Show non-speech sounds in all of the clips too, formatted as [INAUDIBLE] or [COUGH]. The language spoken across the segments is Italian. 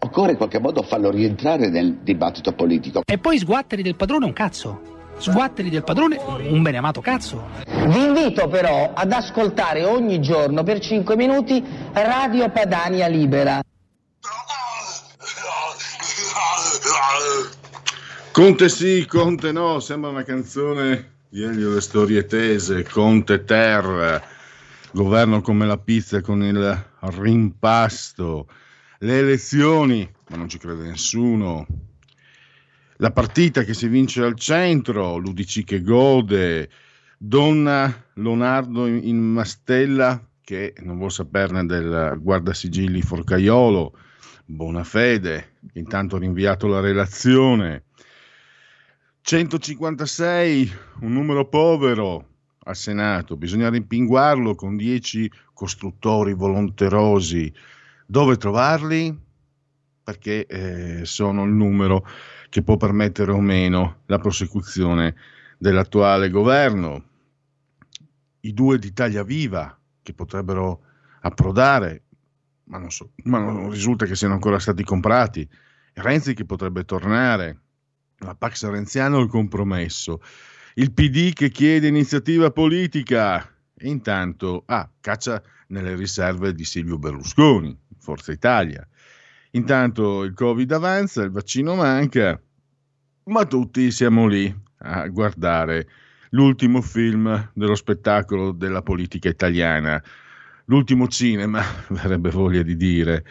Occorre in qualche modo farlo rientrare nel dibattito politico. E poi sguatteri del padrone un cazzo. Sguatteri del padrone un beneamato cazzo. Vi invito però ad ascoltare ogni giorno per 5 minuti Radio Padania Libera. Conte sì, Conte no, sembra una canzone di Elio Le Storie Tese, Conte Terra governo come la pizza con il rimpasto, le elezioni, ma non ci crede nessuno, la partita che si vince al centro, l'Udc che gode, Donna Leonardo in Mastella che non vuol saperne del guardasigilli Forcaiolo, buona fede, intanto ha rinviato la relazione. 156, un numero povero, al Senato, bisogna rimpinguarlo con dieci costruttori volonterosi. Dove trovarli? Perché eh, sono il numero che può permettere o meno la prosecuzione dell'attuale governo. I due di Italia Viva che potrebbero approdare, ma non, so, ma non risulta che siano ancora stati comprati. Renzi che potrebbe tornare, la Pax Renziano il compromesso il PD che chiede iniziativa politica. E intanto, ah, caccia nelle riserve di Silvio Berlusconi, Forza Italia. Intanto il Covid avanza, il vaccino manca, ma tutti siamo lì a guardare l'ultimo film dello spettacolo della politica italiana, l'ultimo cinema, [LAUGHS] verrebbe voglia di dire,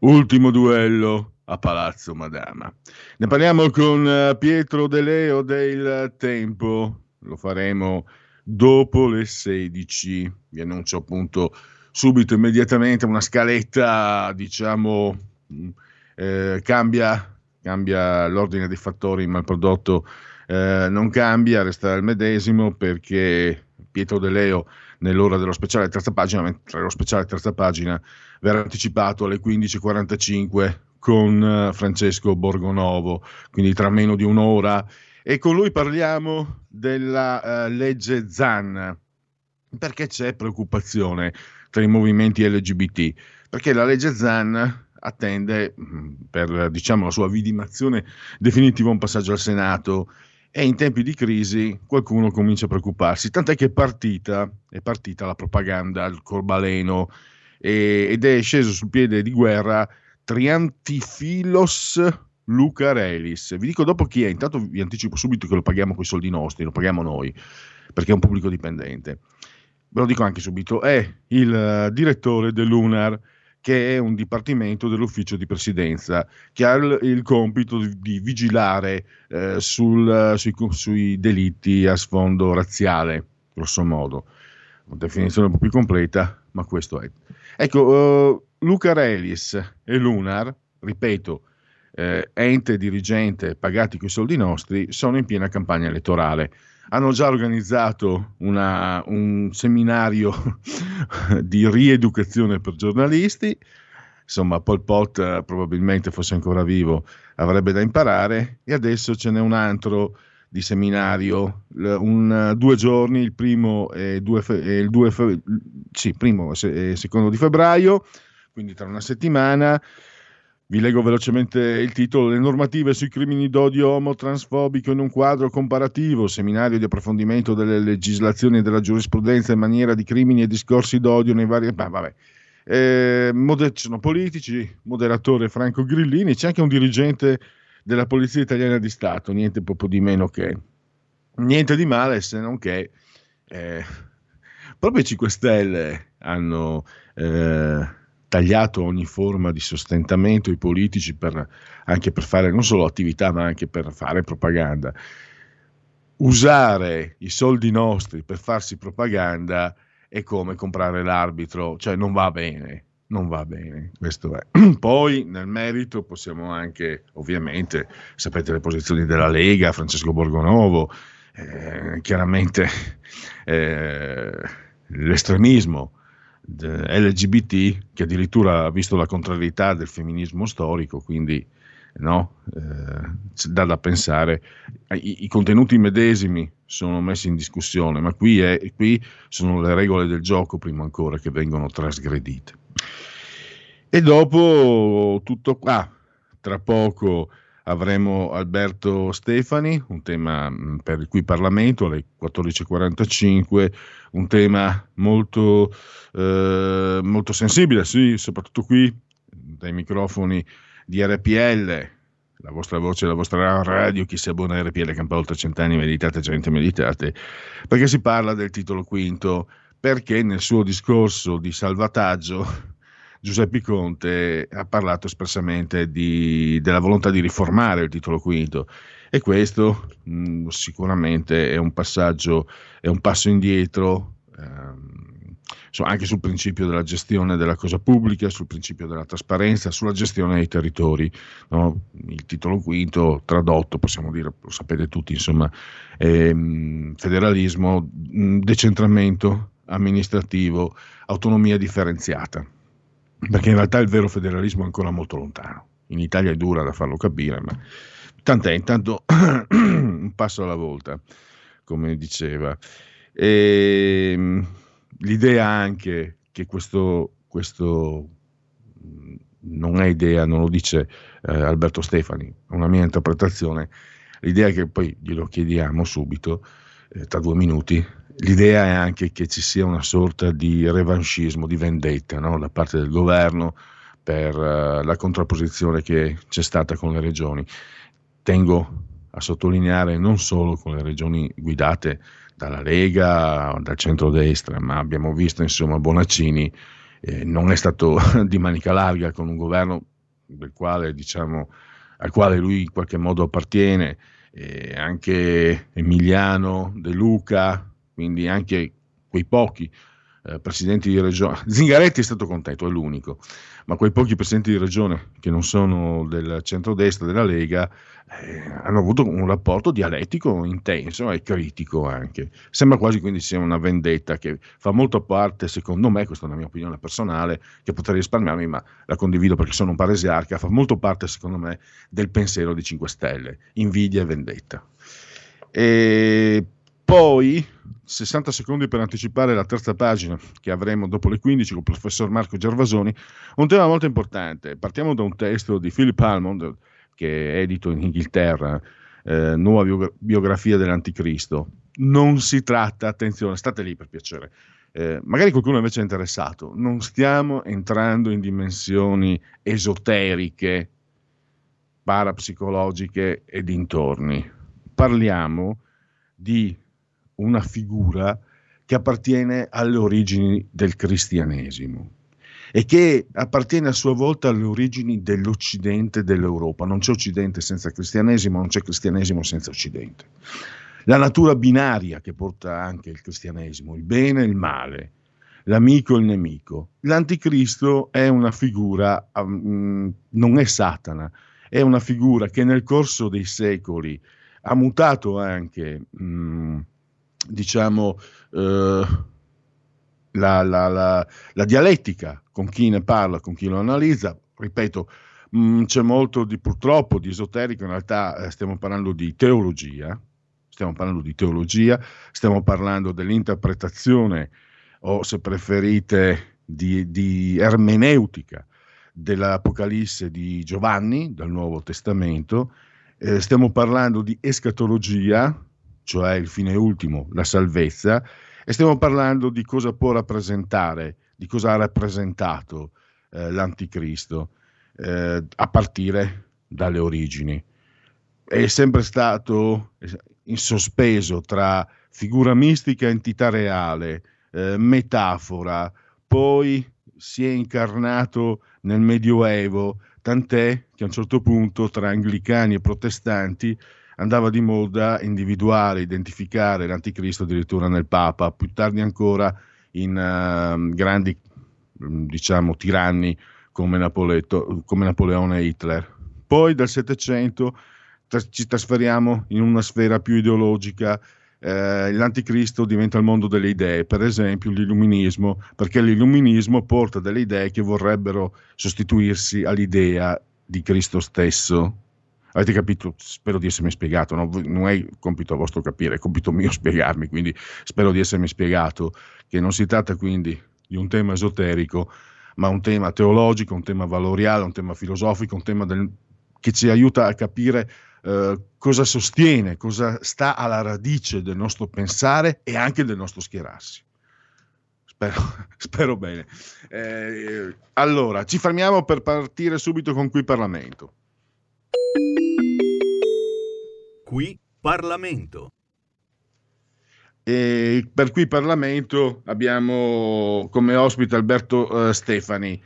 ultimo duello a Palazzo Madama. Ne parliamo con eh, Pietro De Leo del Tempo, lo faremo dopo le 16. Vi annuncio appunto subito, immediatamente, una scaletta, diciamo, mm, eh, cambia, cambia l'ordine dei fattori, ma il prodotto eh, non cambia, resterà il medesimo perché Pietro De Leo nell'ora dello speciale terza pagina, mentre lo speciale terza pagina verrà anticipato alle 15.45 con eh, Francesco Borgonovo, quindi tra meno di un'ora. E con lui parliamo della uh, legge ZAN. Perché c'è preoccupazione tra i movimenti LGBT? Perché la legge ZAN attende mm, per diciamo, la sua vidimazione definitiva un passaggio al Senato e in tempi di crisi qualcuno comincia a preoccuparsi, tant'è che è partita, è partita la propaganda, il corbaleno e, ed è sceso sul piede di guerra Triantifilos Lucarelis. Vi dico dopo chi è, intanto vi anticipo subito che lo paghiamo con i soldi nostri, lo paghiamo noi, perché è un pubblico dipendente. Ve lo dico anche subito, è il uh, direttore dell'UNAR, che è un dipartimento dell'ufficio di presidenza, che ha il, il compito di, di vigilare eh, sul, sui, sui, delitti a sfondo razziale, grosso modo. Una definizione un po' più completa, ma questo è. Ecco, uh, Luca Relis e Lunar, ripeto, eh, ente dirigente pagati con i soldi nostri, sono in piena campagna elettorale. Hanno già organizzato una, un seminario [LAUGHS] di rieducazione per giornalisti. Insomma, Pol Pot eh, probabilmente fosse ancora vivo, avrebbe da imparare. E adesso ce n'è un altro di seminario, un, due giorni, il primo e, due, il due, sì, primo e secondo di febbraio, quindi tra una settimana. Vi leggo velocemente il titolo: Le normative sui crimini d'odio omotransfobico in un quadro comparativo, seminario di approfondimento delle legislazioni e della giurisprudenza in maniera di crimini e discorsi d'odio nei vari. Bah, vabbè. Eh, moder- sono politici, moderatore Franco Grillini, c'è anche un dirigente della Polizia Italiana di Stato, niente proprio di meno che. Niente di male se non che eh, proprio i 5 Stelle hanno. Eh, tagliato ogni forma di sostentamento ai politici per, anche per fare non solo attività ma anche per fare propaganda. Usare i soldi nostri per farsi propaganda è come comprare l'arbitro, cioè non va bene, non va bene, questo è. [CLEARS THROAT] Poi nel merito possiamo anche, ovviamente, sapete le posizioni della Lega, Francesco Borgonovo, eh, chiaramente eh, l'estremismo, LGBT che addirittura ha visto la contrarietà del femminismo storico, quindi no, eh, dà da pensare. I, I, contenuti medesimi sono messi in discussione, ma qui, è, qui sono le regole del gioco prima ancora che vengono trasgredite. E dopo tutto qua, tra poco avremo Alberto Stefani, un tema mm, per il cui Parlamento alle 14.45, un tema molto, eh, molto sensibile, sì, soprattutto qui dai microfoni di RPL, la vostra voce, la vostra radio, chi si abbona a RPL campa oltre cent'anni, meditate, gente, meditate, perché si parla del titolo quinto, perché nel suo discorso di salvataggio Giuseppe Conte ha parlato espressamente di, della volontà di riformare il titolo quinto e questo mh, mm, sicuramente è un passaggio, è un passo indietro. Ehm, insomma, anche sul principio della gestione della cosa pubblica, sul principio della trasparenza, sulla gestione dei territori. No? Il titolo quinto, tradotto, possiamo dire, lo sapete tutti, insomma, è, mh, federalismo, mh, decentramento amministrativo, autonomia differenziata perché in realtà il vero federalismo è ancora molto lontano. In Italia è dura da farlo capire, ma tant'è, intanto [CLEARS THROAT] un passo alla volta, come diceva. E, ehm, l'idea anche che questo, questo non è idea, non lo dice eh, Alberto Stefani, è una mia interpretazione, l'idea che poi glielo chiediamo subito, eh, tra due minuti, L'idea è anche che ci sia una sorta di revanchismo, di vendetta no? da parte del governo per uh, la contrapposizione che c'è stata con le regioni. Tengo a sottolineare non solo con le regioni guidate dalla Lega, dal centrodestra, ma abbiamo visto insomma Bonaccini eh, non è stato [LAUGHS] di manica larga con un governo quale, diciamo, al quale lui in qualche modo appartiene, eh, anche Emiliano De Luca, quindi anche quei pochi eh, presidenti di regione, [LAUGHS] Zingaretti è stato contento, è l'unico, ma quei pochi presidenti di regione che non sono del centrodestra, della Lega, eh, hanno avuto un rapporto dialettico intenso e critico anche. Sembra quasi quindi sia una vendetta che fa molto parte, secondo me, questa è una mia opinione personale, che potrei risparmiarmi, ma la condivido perché sono un paresiarca, fa molto parte, secondo me, del pensiero di 5 Stelle, invidia e vendetta. E poi 60 secondi per anticipare la terza pagina che avremo dopo le 15 con il professor Marco Gervasoni, un tema molto importante. Partiamo da un testo di Philip Almond, che è edito in Inghilterra, eh, nuova biografia dell'Anticristo. Non si tratta, attenzione, state lì per piacere, eh, magari qualcuno invece è interessato, non stiamo entrando in dimensioni esoteriche, parapsicologiche e dintorni. Parliamo di una figura che appartiene alle origini del cristianesimo e che appartiene a sua volta alle origini dell'Occidente dell'Europa. Non c'è Occidente senza cristianesimo, non c'è cristianesimo senza Occidente. La natura binaria che porta anche il cristianesimo, il bene e il male, l'amico e il nemico. L'anticristo è una figura, um, non è Satana, è una figura che nel corso dei secoli ha mutato anche... Um, diciamo, eh, la, la, la, la, dialettica con chi ne parla, con chi lo analizza. Ripeto, mh, mm, c'è molto di purtroppo di esoterico, in realtà eh, stiamo parlando di teologia, stiamo parlando di teologia, stiamo parlando dell'interpretazione o se preferite di, di ermeneutica dell'Apocalisse di Giovanni, dal Nuovo Testamento, eh, stiamo parlando di escatologia, cioè il fine ultimo, la salvezza, e stiamo parlando di cosa può rappresentare, di cosa ha rappresentato eh, l'anticristo eh, a partire dalle origini. È sempre stato in sospeso tra figura mistica e entità reale, eh, metafora, poi si è incarnato nel Medioevo, tant'è che a un certo punto tra anglicani e protestanti andava di moda individuare, identificare l'anticristo addirittura nel Papa, più tardi ancora in uh, grandi diciamo tiranni come, Napoleto, come Napoleone e Hitler. Poi dal Settecento ci trasferiamo in una sfera più ideologica, eh, l'anticristo diventa il mondo delle idee, per esempio l'illuminismo, perché l'illuminismo porta delle idee che vorrebbero sostituirsi all'idea di Cristo stesso. Avete capito? Spero di essermi spiegato, no? non è compito vostro capire, è compito mio [LAUGHS] spiegarmi, quindi spero di essermi spiegato che non si tratta quindi di un tema esoterico, ma un tema teologico, un tema valoriale, un tema filosofico, un tema del, che ci aiuta a capire eh, cosa sostiene, cosa sta alla radice del nostro pensare e anche del nostro schierarsi. Spero, [LAUGHS] spero bene. Eh, allora, ci fermiamo per partire subito con qui Parlamento. Qui Parlamento. E per qui Parlamento abbiamo come ospite Alberto uh, Stefani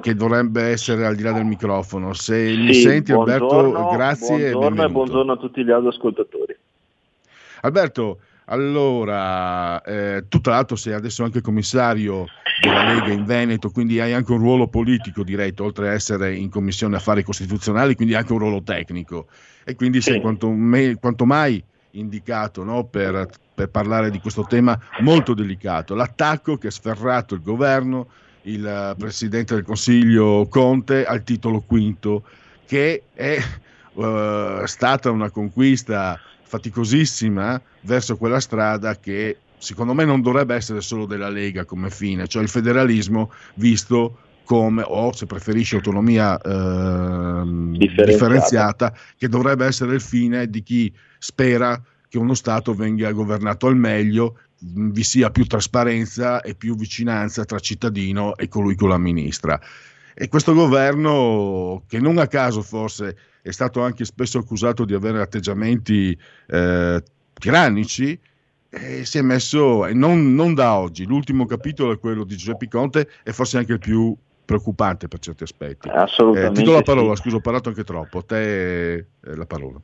che dovrebbe essere al di là del microfono. Se sì, mi senti Alberto, grazie buongiorno e, e buongiorno a tutti gli ascoltatori. Alberto, allora, eh, tu tra l'altro sei adesso anche commissario della Lega in Veneto, quindi hai anche un ruolo politico diretto, oltre a essere in commissione affari costituzionali, quindi anche un ruolo tecnico. E quindi sì. sei quanto, me, quanto, mai indicato no, per, per parlare di questo tema molto delicato. L'attacco che ha sferrato il governo il Presidente del Consiglio Conte al titolo quinto, che è uh, stata una conquista faticosissima verso quella strada che secondo me non dovrebbe essere solo della Lega come fine, cioè il federalismo visto come, o se preferisci autonomia eh, differenziata. differenziata, che dovrebbe essere il fine di chi spera che uno Stato venga governato al meglio, vi sia più trasparenza e più vicinanza tra cittadino e colui che lo amministra. E questo governo, che non a caso forse è stato anche spesso accusato di avere atteggiamenti eh, tirannici, eh, si è messo, e non, non, da oggi, l'ultimo capitolo è quello di Giuseppe Conte e forse anche il più preoccupante per certi aspetti. Assolutamente. Eh, ti do la parola, sì. scusa, ho parlato anche troppo, a te eh, la parola.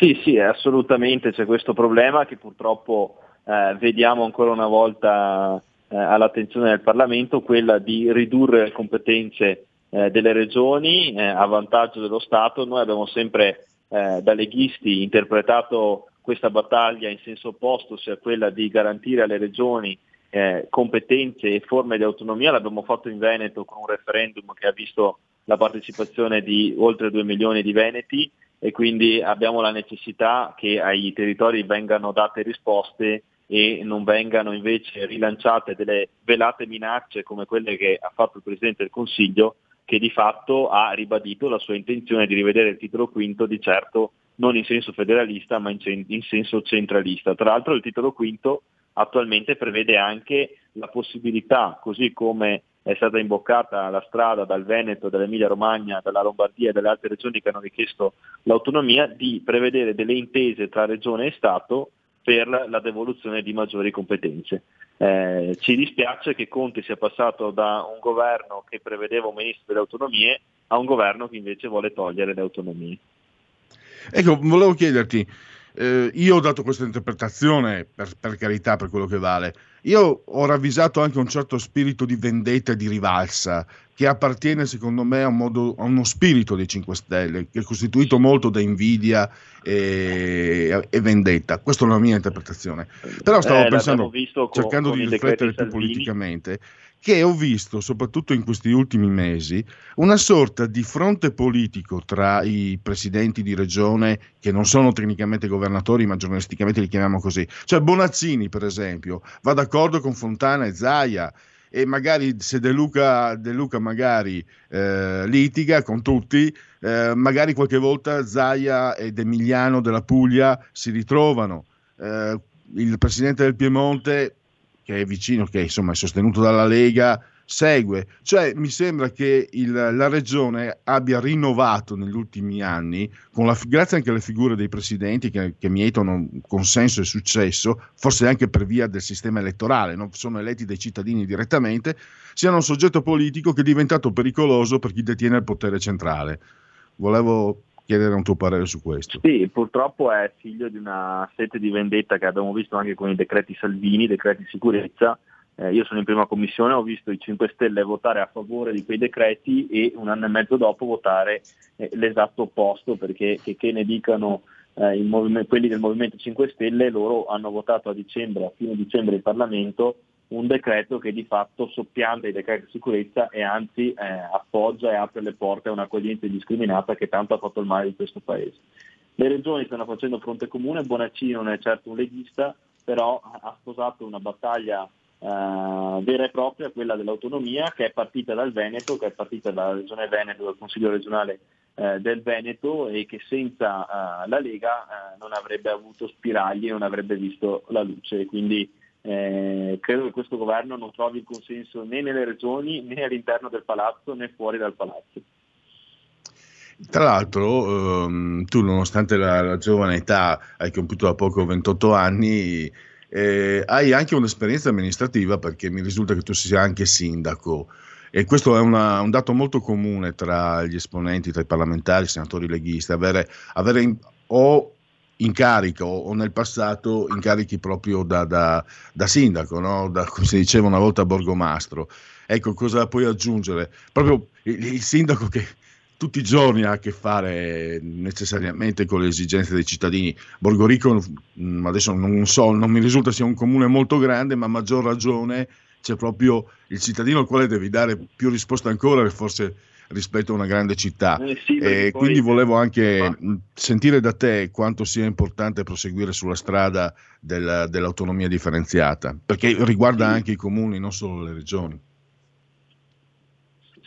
Sì, sì, assolutamente c'è questo problema che purtroppo eh, vediamo ancora una volta eh, all'attenzione del Parlamento, quella di ridurre le competenze eh, delle regioni eh, a vantaggio dello Stato. Noi abbiamo sempre eh, da leghisti interpretato questa battaglia in senso opposto, sia quella di garantire alle regioni eh, competenze e forme di autonomia, l'abbiamo fatto in Veneto con un referendum che ha visto la partecipazione di oltre 2 milioni di veneti e quindi abbiamo la necessità che ai territori vengano date risposte e non vengano invece rilanciate delle velate minacce come quelle che ha fatto il Presidente del Consiglio, che di fatto ha ribadito la sua intenzione di rivedere il titolo quinto, di certo non in senso federalista ma in, in senso centralista. Tra l'altro il titolo quinto attualmente prevede anche la possibilità, così come è stata imboccata la strada dal Veneto, dall'Emilia Romagna, dalla Lombardia e dalle altre regioni che hanno richiesto l'autonomia, di prevedere delle intese tra regione e Stato per la devoluzione di maggiori competenze. Eh, ci dispiace che Conte sia passato da un governo che prevedeva un ministro delle autonomie a un governo che invece vuole togliere le autonomie. Ecco, volevo chiederti, eh, io ho dato questa interpretazione, per, per, carità, per quello che vale. Io ho ravvisato anche un certo spirito di vendetta e di rivalsa che appartiene secondo me a, un modo, a, uno spirito dei 5 Stelle, che è costituito molto da invidia e, e vendetta. Questa è la mia interpretazione. Però stavo eh, pensando, cercando con di riflettere più politicamente, che ho visto, soprattutto in questi ultimi mesi, una sorta di fronte politico tra i presidenti di regione, che non sono tecnicamente governatori, ma giornalisticamente li chiamiamo così. Cioè Bonazzini, per esempio, va d'accordo con Fontana e Zaia e magari se De Luca, De Luca magari eh, litiga con tutti, eh, magari qualche volta Zaia ed Emiliano della Puglia si ritrovano. Eh, il presidente del Piemonte, che è vicino, che insomma è sostenuto dalla Lega, segue. Cioè mi sembra che il, la regione abbia rinnovato negli ultimi anni, la, grazie anche alle figure dei presidenti che, che mietono consenso e successo, forse anche per via del sistema elettorale, non sono eletti dai cittadini direttamente, siano un soggetto politico che è diventato pericoloso per chi detiene il potere centrale. Volevo chiedere un tuo parere su questo. Sì, purtroppo è figlio di una sete di vendetta che abbiamo visto anche con i decreti Salvini, i decreti sicurezza, eh, io sono in prima commissione, ho visto i 5 Stelle votare a favore di quei decreti e un anno e mezzo dopo votare eh, l'esatto opposto, perché che, che ne dicano eh, movim- quelli del Movimento 5 Stelle, loro hanno votato a dicembre, a fine dicembre in Parlamento, un decreto che di fatto soppianta i decreti di sicurezza e anzi eh, appoggia e apre le porte a un'accoglienza indiscriminata che tanto ha fatto il male di questo Paese. Le regioni stanno facendo fronte comune, Bonaccini non è certo un leghista, però ha sposato una battaglia Uh, vera e propria, quella dell'autonomia, che è partita dal Veneto, che è partita dalla Regione Veneto, dal Consiglio regionale uh, del Veneto e che senza uh, la Lega non avrebbe avuto spiragli, non avrebbe visto la luce. Quindi eh, credo che questo governo non trovi il consenso né nelle regioni né all'interno del palazzo né fuori dal palazzo. Tra l'altro, ehm, tu nonostante la, la giovane età, hai compiuto da poco 28 anni, eh, hai anche un'esperienza amministrativa perché mi risulta che tu sia anche sindaco e questo è una, un dato molto comune tra gli esponenti, tra i parlamentari, i senatori leghisti, avere, avere in, o incarico o nel passato incarichi proprio da, da, da sindaco, no? da, come si diceva una volta borgomastro. Ecco, cosa puoi aggiungere? Proprio il, il sindaco che tutti i giorni ha a che fare necessariamente con le esigenze dei cittadini. Borgorico mm, adesso non so, non mi risulta sia un comune molto grande, ma a maggior ragione c'è proprio il cittadino al quale devi dare più risposte ancora forse rispetto a una grande città. Eh sì, e quindi volevo anche ah. sentire da te quanto sia importante proseguire sulla strada del, dell'autonomia differenziata, perché riguarda sì. anche i comuni, non solo le regioni.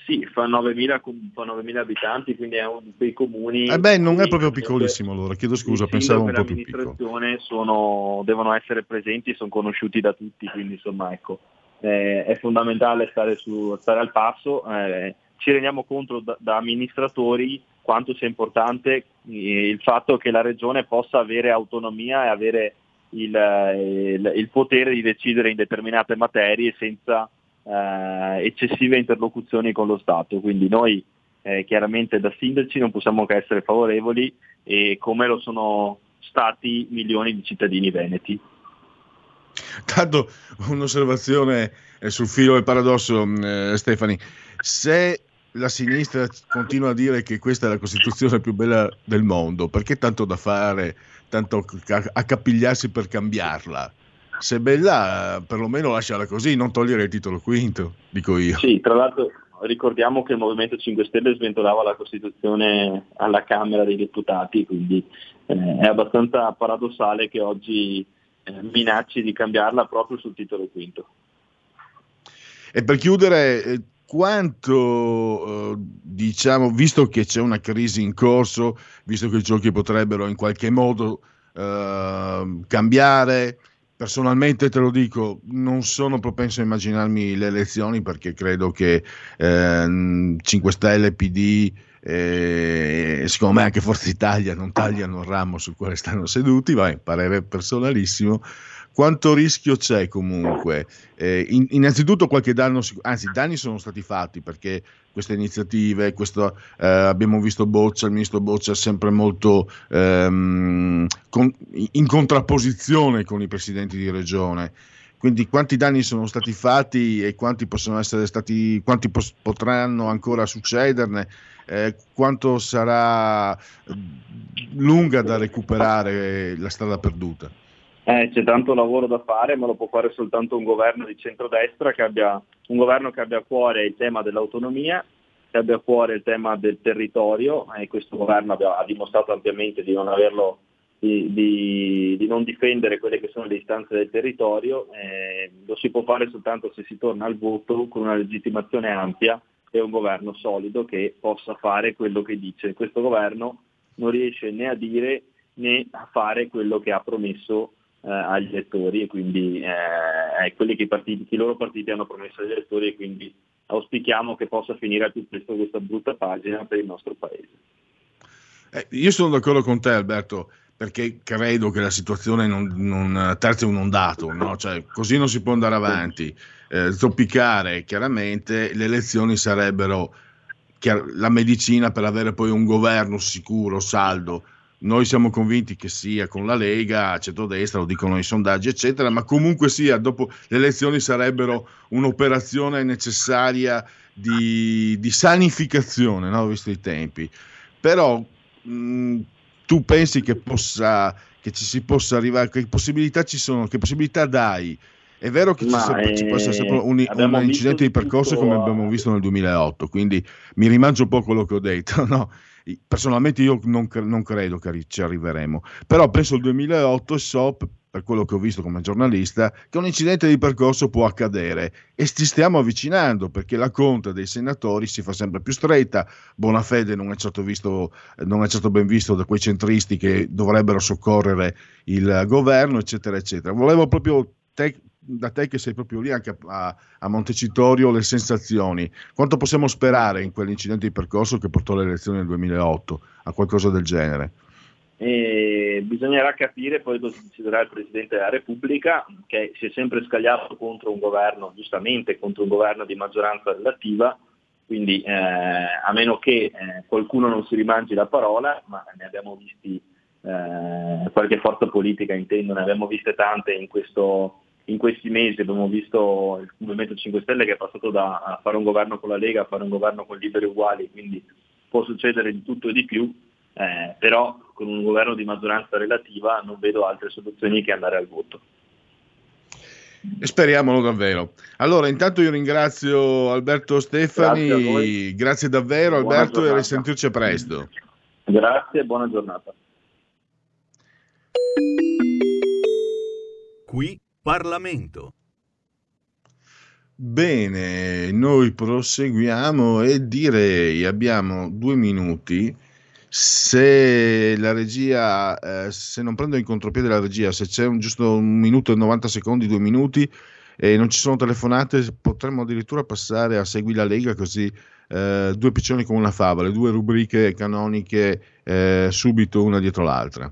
Sì, fa 9.000, fa 9.000 abitanti, quindi è uno dei comuni. Eh beh, non è proprio piccolissimo allora, chiedo scusa, pensavo un po' più piccolo. Sono, devono essere presenti, sono conosciuti da tutti, quindi insomma ecco, eh, è fondamentale stare, su, stare al passo. Eh, ci rendiamo conto da, da, amministratori quanto sia importante eh, il fatto che la regione possa avere autonomia e avere il, il, il potere di decidere in determinate materie senza eh, eccessive interlocuzioni con lo Stato. Quindi noi eh, chiaramente da sindaci non possiamo che essere favorevoli e come lo sono stati milioni di cittadini veneti. Tanto un'osservazione sul filo del paradosso, eh, Stefani. Se la sinistra continua a dire che questa è la Costituzione più bella del mondo, perché tanto da fare, tanto accapigliarsi per cambiarla? se è bella, perlomeno lasciala così, non togliere il titolo quinto, dico io. Sì, tra l'altro ricordiamo che il Movimento 5 Stelle sventolava la Costituzione alla Camera dei Deputati, quindi eh, è abbastanza paradossale che oggi eh, minacci di cambiarla proprio sul titolo quinto. E per chiudere, eh, quanto, eh, diciamo, visto che c'è una crisi in corso, visto che i giochi potrebbero in qualche modo eh, cambiare, Personalmente te lo dico, non sono propenso a immaginarmi le elezioni perché credo che eh, 5 Stelle, PD e secondo me anche Forza Italia non tagliano il ramo sul quale stanno seduti, vai, parere personalissimo. Quanto rischio c'è comunque? Eh, in, innanzitutto qualche danno, anzi danni sono stati fatti perché queste iniziative, questo, eh, abbiamo visto Boccia, il ministro Boccia sempre molto ehm, con, in contrapposizione con i presidenti di regione. Quindi quanti danni sono stati fatti e quanti stati, quanti pos- potranno ancora succederne? Eh, quanto sarà lunga da recuperare la strada perduta? Eh, c'è tanto lavoro da fare, ma lo può fare soltanto un governo di centrodestra che abbia un governo che abbia a cuore il tema dell'autonomia, che abbia a cuore il tema del territorio e questo governo abbia, ha dimostrato ampiamente di non averlo di, di, di, non difendere quelle che sono le istanze del territorio, eh, lo si può fare soltanto se si torna al voto con una legittimazione ampia e un governo solido che possa fare quello che dice. Questo governo non riesce né a dire né a fare quello che ha promesso eh, agli elettori e quindi eh, quelli che i, partiti, che i loro partiti hanno promesso agli elettori e quindi auspichiamo che possa finire al più presto questa brutta pagina per il nostro Paese. Eh, io sono d'accordo con te Alberto perché credo che la situazione non, non terzi un dato, no? cioè, così non si può andare avanti. Eh, zoppicare chiaramente le elezioni sarebbero la medicina per avere poi un governo sicuro, saldo. Noi siamo convinti che sia con la Lega, centrodestra, lo dicono i sondaggi, eccetera, ma comunque sia, dopo le elezioni sarebbero un'operazione necessaria di, di sanificazione, no? visto i tempi. Però mh, tu pensi che, possa, che ci si possa arrivare, che possibilità ci sono, che possibilità dai? È vero che ci, sempre, ci, può essere sempre un, un incidente di percorso come abbiamo visto nel 2008, quindi mi rimangio un po' quello che ho detto. [LAUGHS] No? Personalmente io non, non, credo che ci arriveremo, però penso al 2008 e so per quello che ho visto come giornalista, che un incidente di percorso può accadere e ci stiamo avvicinando perché la conta dei senatori si fa sempre più stretta. Bonafede non è certo, visto, non è certo ben visto da quei centristi che dovrebbero soccorrere il governo, eccetera, eccetera. Volevo proprio te, da te che sei proprio lì anche a, a, Montecitorio le sensazioni. Quanto possiamo sperare in quell'incidente di percorso che portò alle elezioni nel 2008 a qualcosa del genere? E bisognerà capire poi cosa deciderà il Presidente della Repubblica, che si è sempre scagliato contro un governo, giustamente contro un governo di maggioranza relativa, quindi eh, a meno che eh, qualcuno non si rimangi la parola, ma ne abbiamo visti, eh, qualche forza politica intendo, ne abbiamo viste tante in, questo, in questi mesi, abbiamo visto il Movimento 5 Stelle che è passato da fare un governo con la Lega a fare un governo con liberi uguali, quindi può succedere di tutto e di più, eh, però con un governo di maggioranza relativa non vedo altre soluzioni che andare al voto. Speriamolo davvero. Allora, intanto io ringrazio Alberto Stefani, grazie, grazie davvero buona Alberto giornata. e risentirci presto. Grazie e buona giornata. Qui Parlamento. Bene, noi proseguiamo e direi abbiamo due minuti se la regia, eh, se non prendo in contropiede la regia, se c'è un giusto un minuto e 90 secondi, due minuti e non ci sono telefonate, potremmo addirittura passare a Segui la Lega così eh, due piccioni con una favola, due rubriche canoniche eh, subito una dietro l'altra.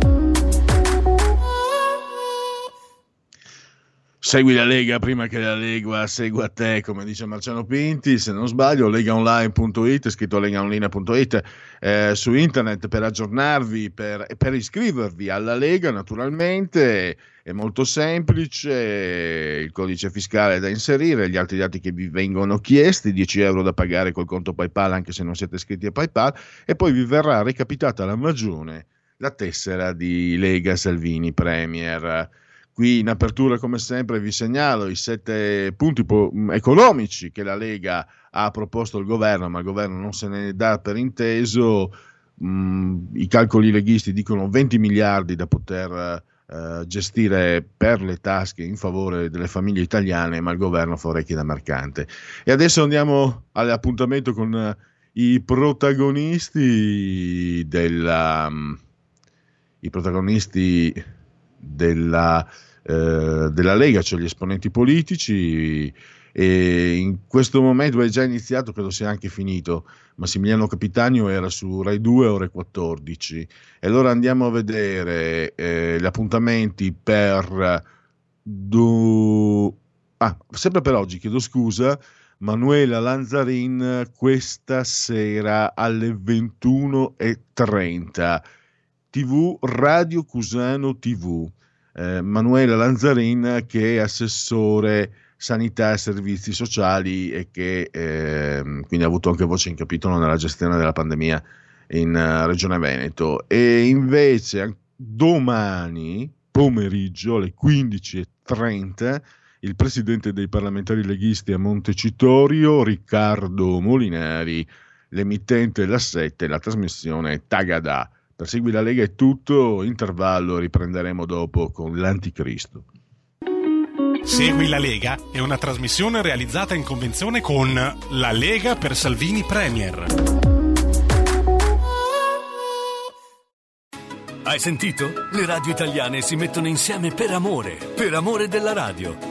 Segui la Lega prima che la Lega segua te, come dice Marciano Pinti, se non sbaglio, legaonline.it, scritto legaonline.it eh, su internet per aggiornarvi, per, per, iscrivervi alla Lega naturalmente, è molto semplice, il codice fiscale da inserire, gli altri dati che vi vengono chiesti, 10 euro da pagare col conto PayPal anche se non siete iscritti a PayPal e poi vi verrà recapitata la magione la tessera di Lega Salvini Premier Qui in apertura, come sempre, vi segnalo i sette punti po- mm, economici che la Lega ha proposto al governo, ma il governo non se ne dà per inteso. Mm, I calcoli leghisti dicono 20 miliardi da poter eh, gestire per le tasche in favore delle famiglie italiane, ma il governo fa orecchie da mercante. E adesso andiamo all'appuntamento con eh, i protagonisti della. Um, i protagonisti della, eh, della Lega, cioè gli esponenti politici. E in questo momento è già iniziato, credo sia anche finito. Massimiliano Capitanio era su Rai 2 ore 14. E allora andiamo a vedere eh, gli appuntamenti per. Do... Ah, sempre per oggi, chiedo scusa. Manuela Lanzarin questa sera alle 21.30 TV Radio Cusano TV. Eh, Manuela Lanzarin che è assessore sanità e servizi sociali e che eh, quindi ha avuto anche voce in capitolo nella gestione della pandemia in uh, Regione Veneto e invece domani pomeriggio alle 15.30 il presidente dei parlamentari leghisti a Montecitorio, Riccardo Molinari, l'emittente La 7, la trasmissione Tagada. Per Segui la Lega è tutto, intervallo riprenderemo dopo con l'Anticristo. Segui la Lega è una trasmissione realizzata in convenzione con La Lega per Salvini Premier. Hai sentito? Le radio italiane si mettono insieme per amore, per amore della radio.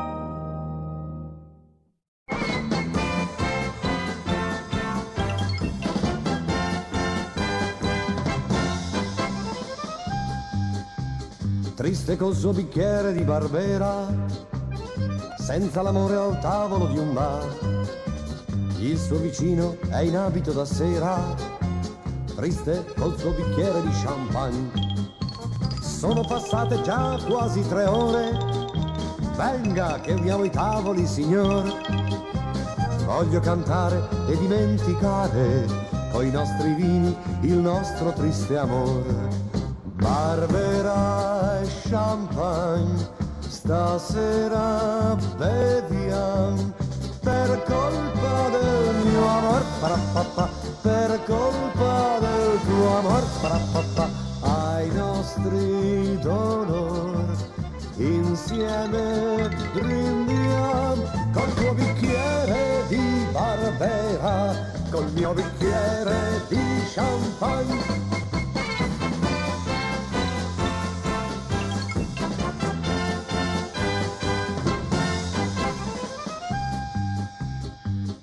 Triste col suo bicchiere di barbera, senza l'amore al tavolo di un bar. Il suo vicino è in abito da sera, triste col suo bicchiere di champagne. Sono passate già quasi tre ore, venga che uniamo i tavoli, signor. Voglio cantare e dimenticare coi nostri vini il nostro triste amore. Barbera e champagne, stasera beviamo per colpa del mio amor, parapapà, per colpa del tuo amor, parapapà, ai nostri dolor, insieme brindiamo col tuo bicchiere di Barbera, col mio bicchiere di champagne.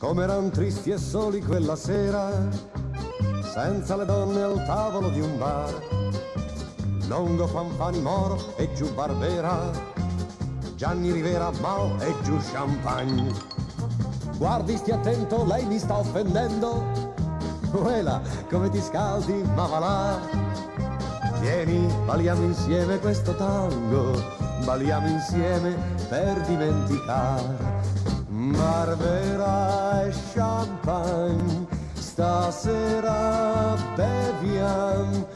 Come eran tristi e soli quella sera, senza le donne al tavolo di un bar. Longo Fanfani Moro e giù Barbera, Gianni Rivera Mao e giù Champagne. Guardi, stia attento, lei mi sta offendendo. Quella, come ti scaldi, ma va là. Vieni, balliamo insieme questo tango, balliamo insieme per dimenticare Barbera e champagne, stasera beviamo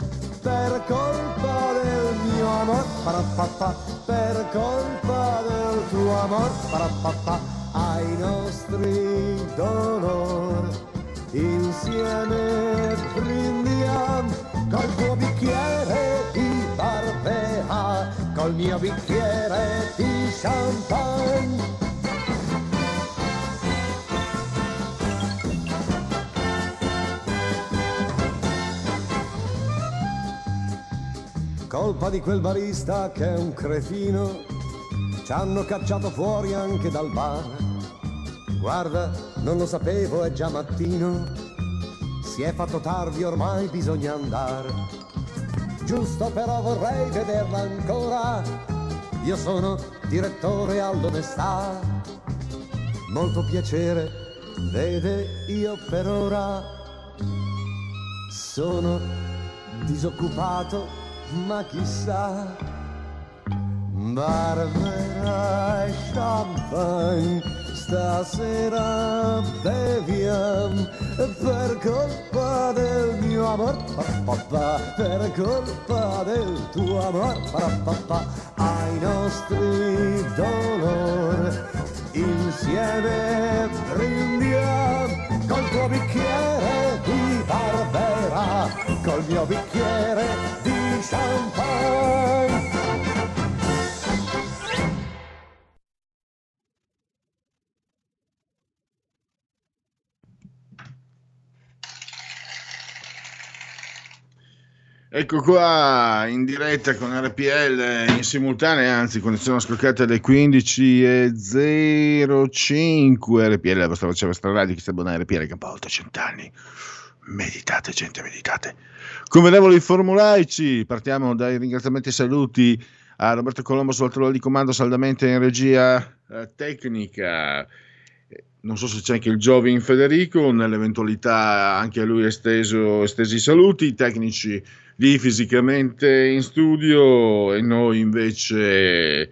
per colpa del mio amor, parapapà, per colpa del tuo amor, parapapà, ai nostri dolor. Insieme brindiamo col tuo bicchiere di barbera, col mio bicchiere di champagne. Colpa di quel barista che è un cretino, ci hanno cacciato fuori anche dal bar. Guarda, non lo sapevo, è già mattino, si è fatto tardi, ormai bisogna andare. Giusto però vorrei vederla ancora, io sono direttore all'onestà. Molto piacere, vede, io per ora sono disoccupato ma chissà, Barbera e champagne, stasera beviamo per colpa del mio amor, papà, per colpa del tuo amor, papà, ai nostri dolori insieme brindiamo col tuo bicchiere di Barbera, col mio bicchiere di champagne. Ecco qua in diretta con RPL in simultanea, anzi quando sono scoccate le 15.05 RPL, la vostra voce, la vostra radio, chi sta buona RPL che ha oltre cent'anni. Meditate gente, meditate. Convenevoli formulaici, partiamo dai ringraziamenti e saluti a Roberto Colombo sul trono di comando saldamente in regia eh, tecnica non so se c'è anche il Giovin Federico, nell'eventualità anche a lui esteso, estesi i saluti, i tecnici lì fisicamente in studio e noi invece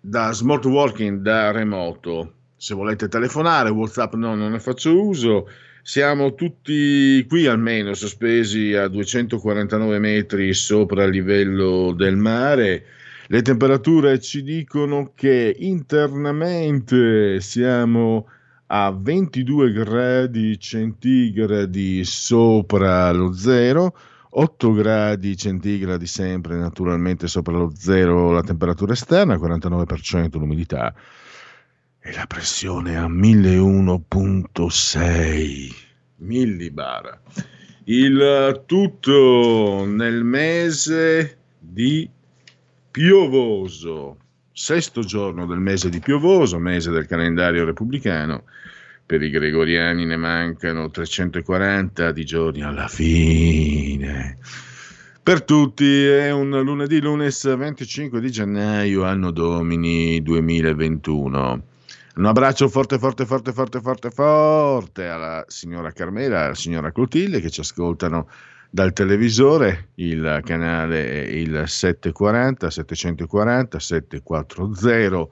da smart working, da remoto. Se volete telefonare, WhatsApp no, non ne faccio uso. Siamo tutti qui almeno sospesi a 249 metri sopra il livello del mare. Le temperature ci dicono che internamente siamo a 22 gradi centigradi sopra lo zero 8 gradi centigradi sempre naturalmente sopra lo zero la temperatura esterna, 49% l'umidità e la pressione a 1001.6 millibara. Il tutto nel mese di piovoso, sesto giorno del mese di piovoso, mese del calendario repubblicano per i gregoriani ne mancano 340 di giorni alla fine. Per tutti è un lunedì, lunes 25 di gennaio, anno domini 2021. Un abbraccio forte, forte, forte, forte, forte, forte alla signora Carmela, alla signora Clotilde che ci ascoltano dal televisore, il canale è il 740, 740, 740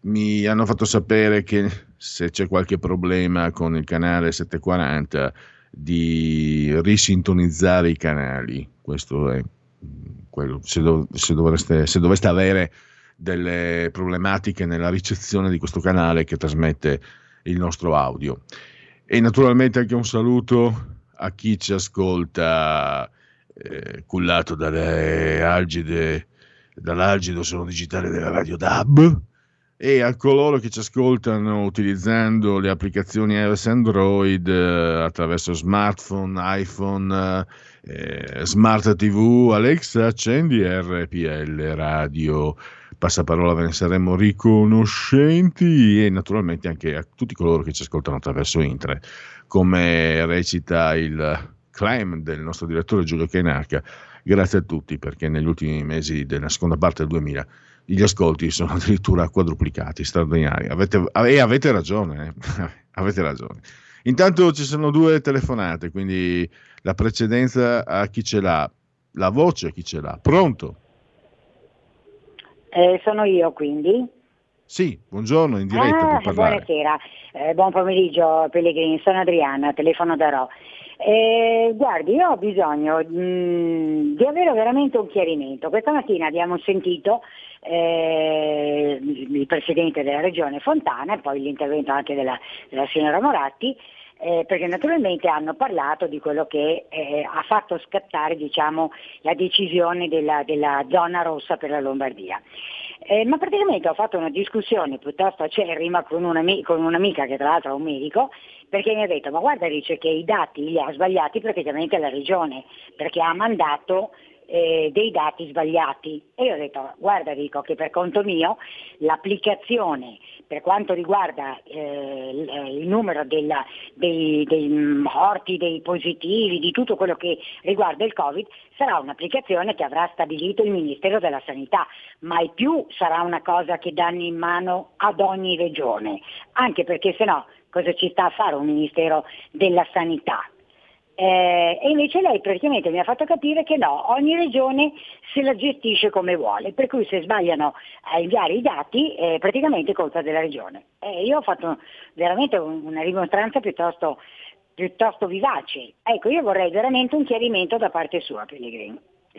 mi hanno fatto sapere che se c'è qualche problema con il canale 740 di risintonizzare i canali. Questo è quello. Se, dov- se, dovreste, se doveste avere delle problematiche nella ricezione di questo canale che trasmette il nostro audio. E naturalmente anche un saluto a chi ci ascolta eh, cullato dalle algide, dall'algido suono digitale della radio DAB e a coloro che ci ascoltano utilizzando le applicazioni iOS Android eh, attraverso smartphone, iPhone, eh, smart TV, Alexa, accendi RPL radio. Passaparola ve ne saremo riconoscenti e naturalmente anche a tutti coloro che ci ascoltano attraverso internet, come recita il claim del nostro direttore Giulio Cainarca. Grazie a tutti perché negli ultimi mesi della seconda parte del 2000 gli ascolti sono [LAUGHS] addirittura quadruplicati, straordinari. Avete, e avete ragione, eh? [LAUGHS] avete ragione. Intanto ci sono due telefonate, quindi la precedenza a chi ce l'ha, la voce a chi ce l'ha. Pronto? Eh, sono io quindi? Sì, buongiorno, in diretta ah, Buonasera, eh, buon pomeriggio Pellegrini, sono Adriana, telefono da Ro. Eh, guardi, io ho bisogno mh, mm, di avere veramente un chiarimento. Questa mattina abbiamo sentito eh, il Presidente della Regione Fontana e poi l'intervento anche della, della signora Moratti, eh, perché naturalmente hanno parlato di quello che eh, ha fatto scattare diciamo, la decisione della, della, zona rossa per la Lombardia. Eh, ma praticamente ho fatto una discussione piuttosto acerrima con, un'amica, con un'amica che tra l'altro è un medico, perché mi ha detto ma guarda dice che i dati li ha sbagliati praticamente la regione, perché ha mandato eh, dei dati sbagliati. E io ho detto, guarda dico che per conto mio l'applicazione per quanto riguarda eh, il numero della, dei, dei, morti, dei positivi, di tutto quello che riguarda il Covid, sarà un'applicazione che avrà stabilito il Ministero della Sanità, mai più sarà una cosa che danno in mano ad ogni regione, anche perché se no cosa ci sta a fare un Ministero della Sanità? Eh, e invece lei praticamente mi ha fatto capire che no, ogni regione se la gestisce come vuole, per cui se sbagliano a inviare i dati è praticamente colpa della regione. E io ho fatto veramente un- una rimostranza piuttosto, piuttosto vivace. Ecco, io vorrei veramente un chiarimento da parte sua, Pellegrini,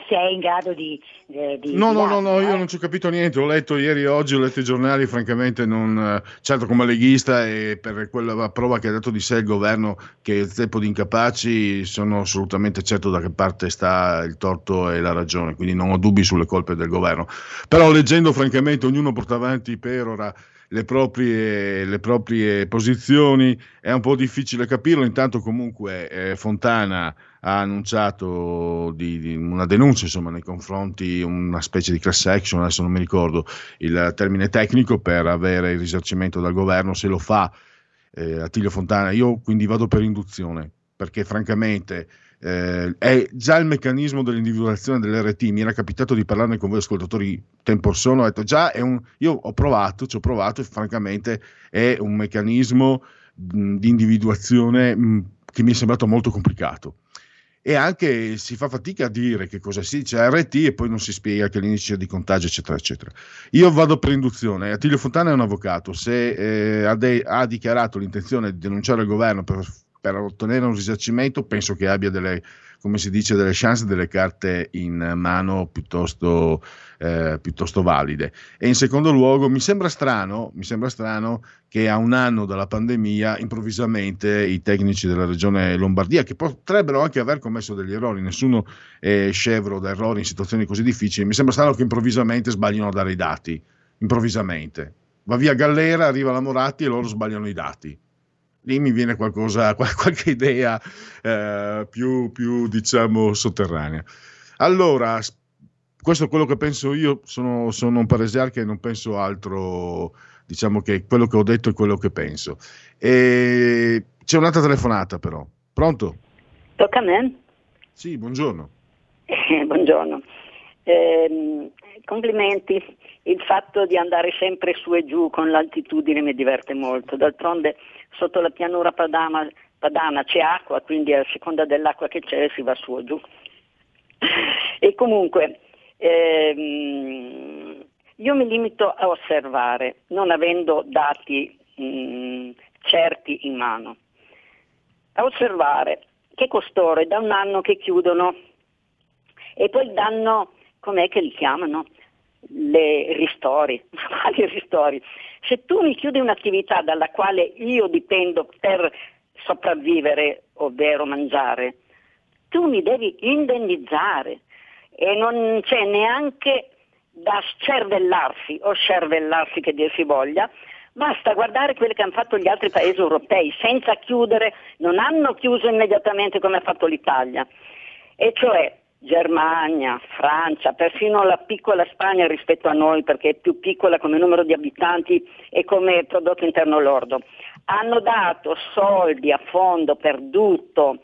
se è in grado di... eh, di- No, no, no, no, io eh. non ci ho capito niente, ho letto ieri e oggi, ho letto i giornali, francamente non, eh, certo come leghista e per quella prova che ha dato di sé il governo che il tempo di incapaci sono assolutamente certo da che parte sta il torto e la ragione, quindi non ho dubbi sulle colpe del governo. Però leggendo francamente ognuno porta avanti per ora le proprie, le proprie posizioni è un po' difficile capirlo, intanto comunque eh, Fontana ha annunciato di, di una denuncia insomma, nei confronti, una specie di class action, adesso non mi ricordo il termine tecnico, per avere il risarcimento dal governo, se lo fa eh, Attilio Fontana, io quindi vado per induzione, perché francamente eh, è già il meccanismo dell'individuazione dell'RT, mi era capitato di parlarne con voi ascoltatori tempo sono, ho detto già è un, io ho provato, ci ho provato e francamente è un meccanismo mh, di individuazione mh, che mi è sembrato molto complicato e anche si fa fatica a dire che cosa si dice RT e poi non si spiega che l'indice di contagio eccetera eccetera. Io vado per induzione. Attilio Fontana è un avvocato. Se eh, ha, de- ha dichiarato l'intenzione di denunciare il governo per, per ottenere un risarcimento penso che abbia delle come si dice delle chance delle carte in mano piuttosto, eh, piuttosto valide e in secondo luogo mi sembra strano mi sembra strano che a un anno dalla pandemia improvvisamente i tecnici della regione Lombardia, che potrebbero anche aver commesso degli errori, nessuno è scevro da errori in situazioni così difficili, mi sembra strano che improvvisamente sbagliano a dare i dati, improvvisamente. Va via Gallera, arriva la Moratti e loro sbagliano i dati. Lì mi viene qualcosa, [LAUGHS] qualche idea eh, più, più, diciamo, sotterranea. Allora, questo è quello che penso io, sono, sono un paresiarca e non penso altro diciamo che quello che ho detto è quello che penso. E c'è un'altra telefonata però. Pronto? Tocca a me? Sì, buongiorno. Eh, buongiorno. Eh, complimenti, il fatto di andare sempre su e giù con l'altitudine mi diverte molto, d'altronde sotto la pianura padana, padana c'è acqua, quindi a seconda dell'acqua che c'è si va su e giù. [LAUGHS] E comunque ehm, io mi limito a osservare, non avendo dati mh, certi in mano, a osservare che costoro è da un anno che chiudono e poi danno, com'è che li chiamano? Le ristori. [LAUGHS] Quali ristori? Se tu mi chiudi un'attività dalla quale io dipendo per sopravvivere, ovvero mangiare, tu mi devi indennizzare e non c'è neanche da scervellarsi o scervellarsi che dir si voglia, basta guardare quello che hanno fatto gli altri paesi europei senza chiudere, non hanno chiuso immediatamente come ha fatto l'Italia, e cioè Germania, Francia, persino la piccola Spagna rispetto a noi perché è più piccola come numero di abitanti e come prodotto interno lordo, hanno dato soldi a fondo perduto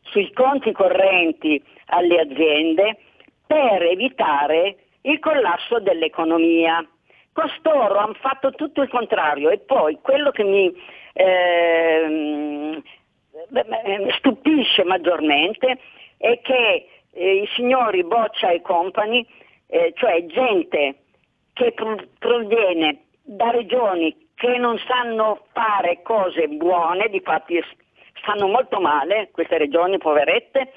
sui conti correnti alle aziende per evitare il collasso dell'economia. Costoro hanno fatto tutto il contrario e poi quello che mi ehm, stupisce maggiormente è che eh, i signori Boccia e compagni, eh, cioè gente che pro- proviene da regioni che non sanno fare cose buone, difatti stanno molto male, queste regioni poverette,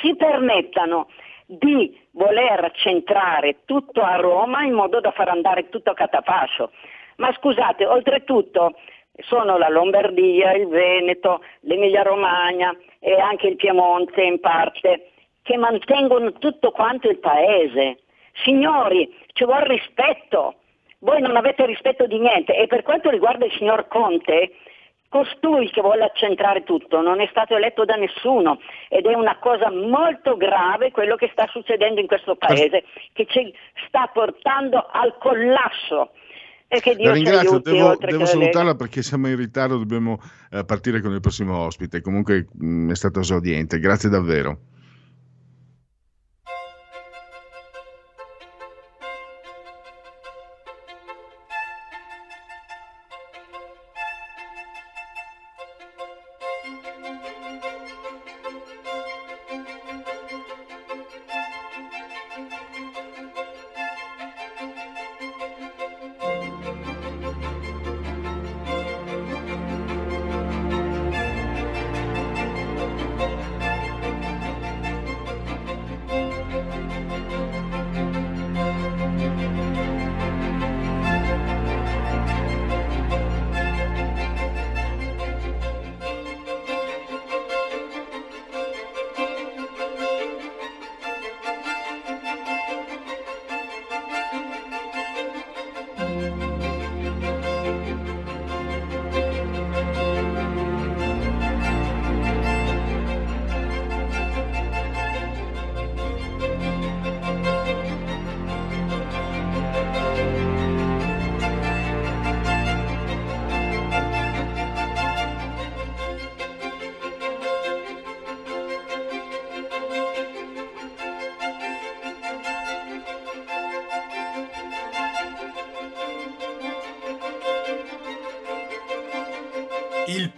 si permettano di voler centrare tutto a Roma in modo da far andare tutto a catafascio. Ma scusate, oltretutto sono la Lombardia, il Veneto, l'Emilia Romagna e anche il Piemonte in parte che mantengono tutto quanto il paese. Signori, ci vuole rispetto. Voi non avete rispetto di niente e per quanto riguarda il signor Conte, costui che vuole accentrare tutto non è stato eletto da nessuno ed è una cosa molto grave quello che sta succedendo in questo paese che ci sta portando al collasso. La ringrazio, aiuti, devo, devo salutarla perché siamo in ritardo, dobbiamo eh, partire con il prossimo ospite. Comunque mh, è stato esordiente, grazie davvero.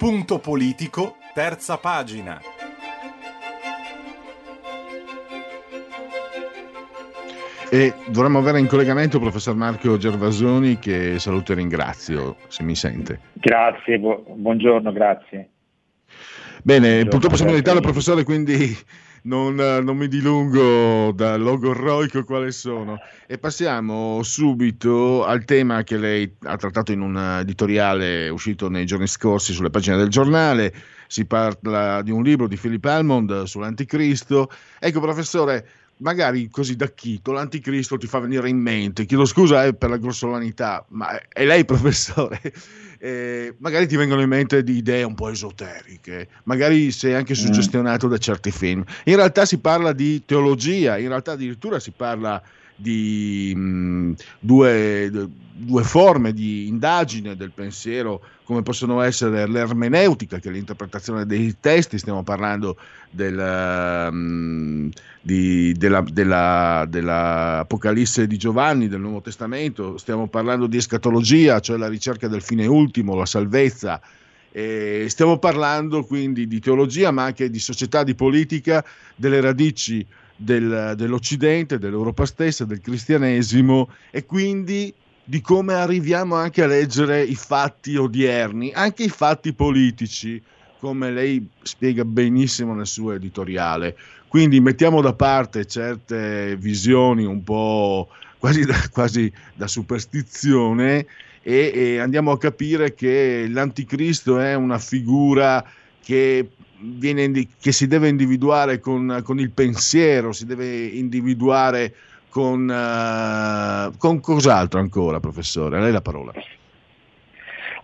Punto politico, terza pagina. E dovremmo avere in collegamento il professor Marco Gervasoni che saluto e ringrazio, se mi sente. Grazie, bu- buongiorno, grazie. Bene, Buongiorno, purtroppo siamo in. Italia, professore, quindi non, non mi dilungo dal logorroico quale sono. E passiamo subito al tema che lei ha trattato in un editoriale uscito nei giorni scorsi sulle pagine del giornale. Si parla di un libro di Philip Almond sull'anticristo. Ecco, professore, magari così da chito l'anticristo ti fa venire in mente, chiedo scusa eh, per la grossolanità, ma è lei [LAUGHS] professore, eh, magari ti vengono in mente di idee un po' esoteriche, magari sei anche suggestionato da certi film. In realtà si parla di teologia, in realtà addirittura si parla di mh, due, due forme di indagine del pensiero come possono essere l'ermeneutica che è l'interpretazione dei testi stiamo parlando del, mh, di, della, della, dell'Apocalisse di Giovanni del Nuovo Testamento stiamo parlando di escatologia cioè la ricerca del fine ultimo la salvezza e stiamo parlando quindi di teologia ma anche di società di politica delle radici del, dell'Occidente, dell'Europa stessa, del cristianesimo e quindi di come arriviamo anche a leggere i fatti odierni, anche i fatti politici, come lei spiega benissimo nel suo editoriale. Quindi mettiamo da parte certe visioni un po' quasi da, quasi da superstizione e, e andiamo a capire che l'anticristo è una figura che viene che si deve individuare con, con, il pensiero, si deve individuare con, uh, con cos'altro ancora, professore? A lei la parola.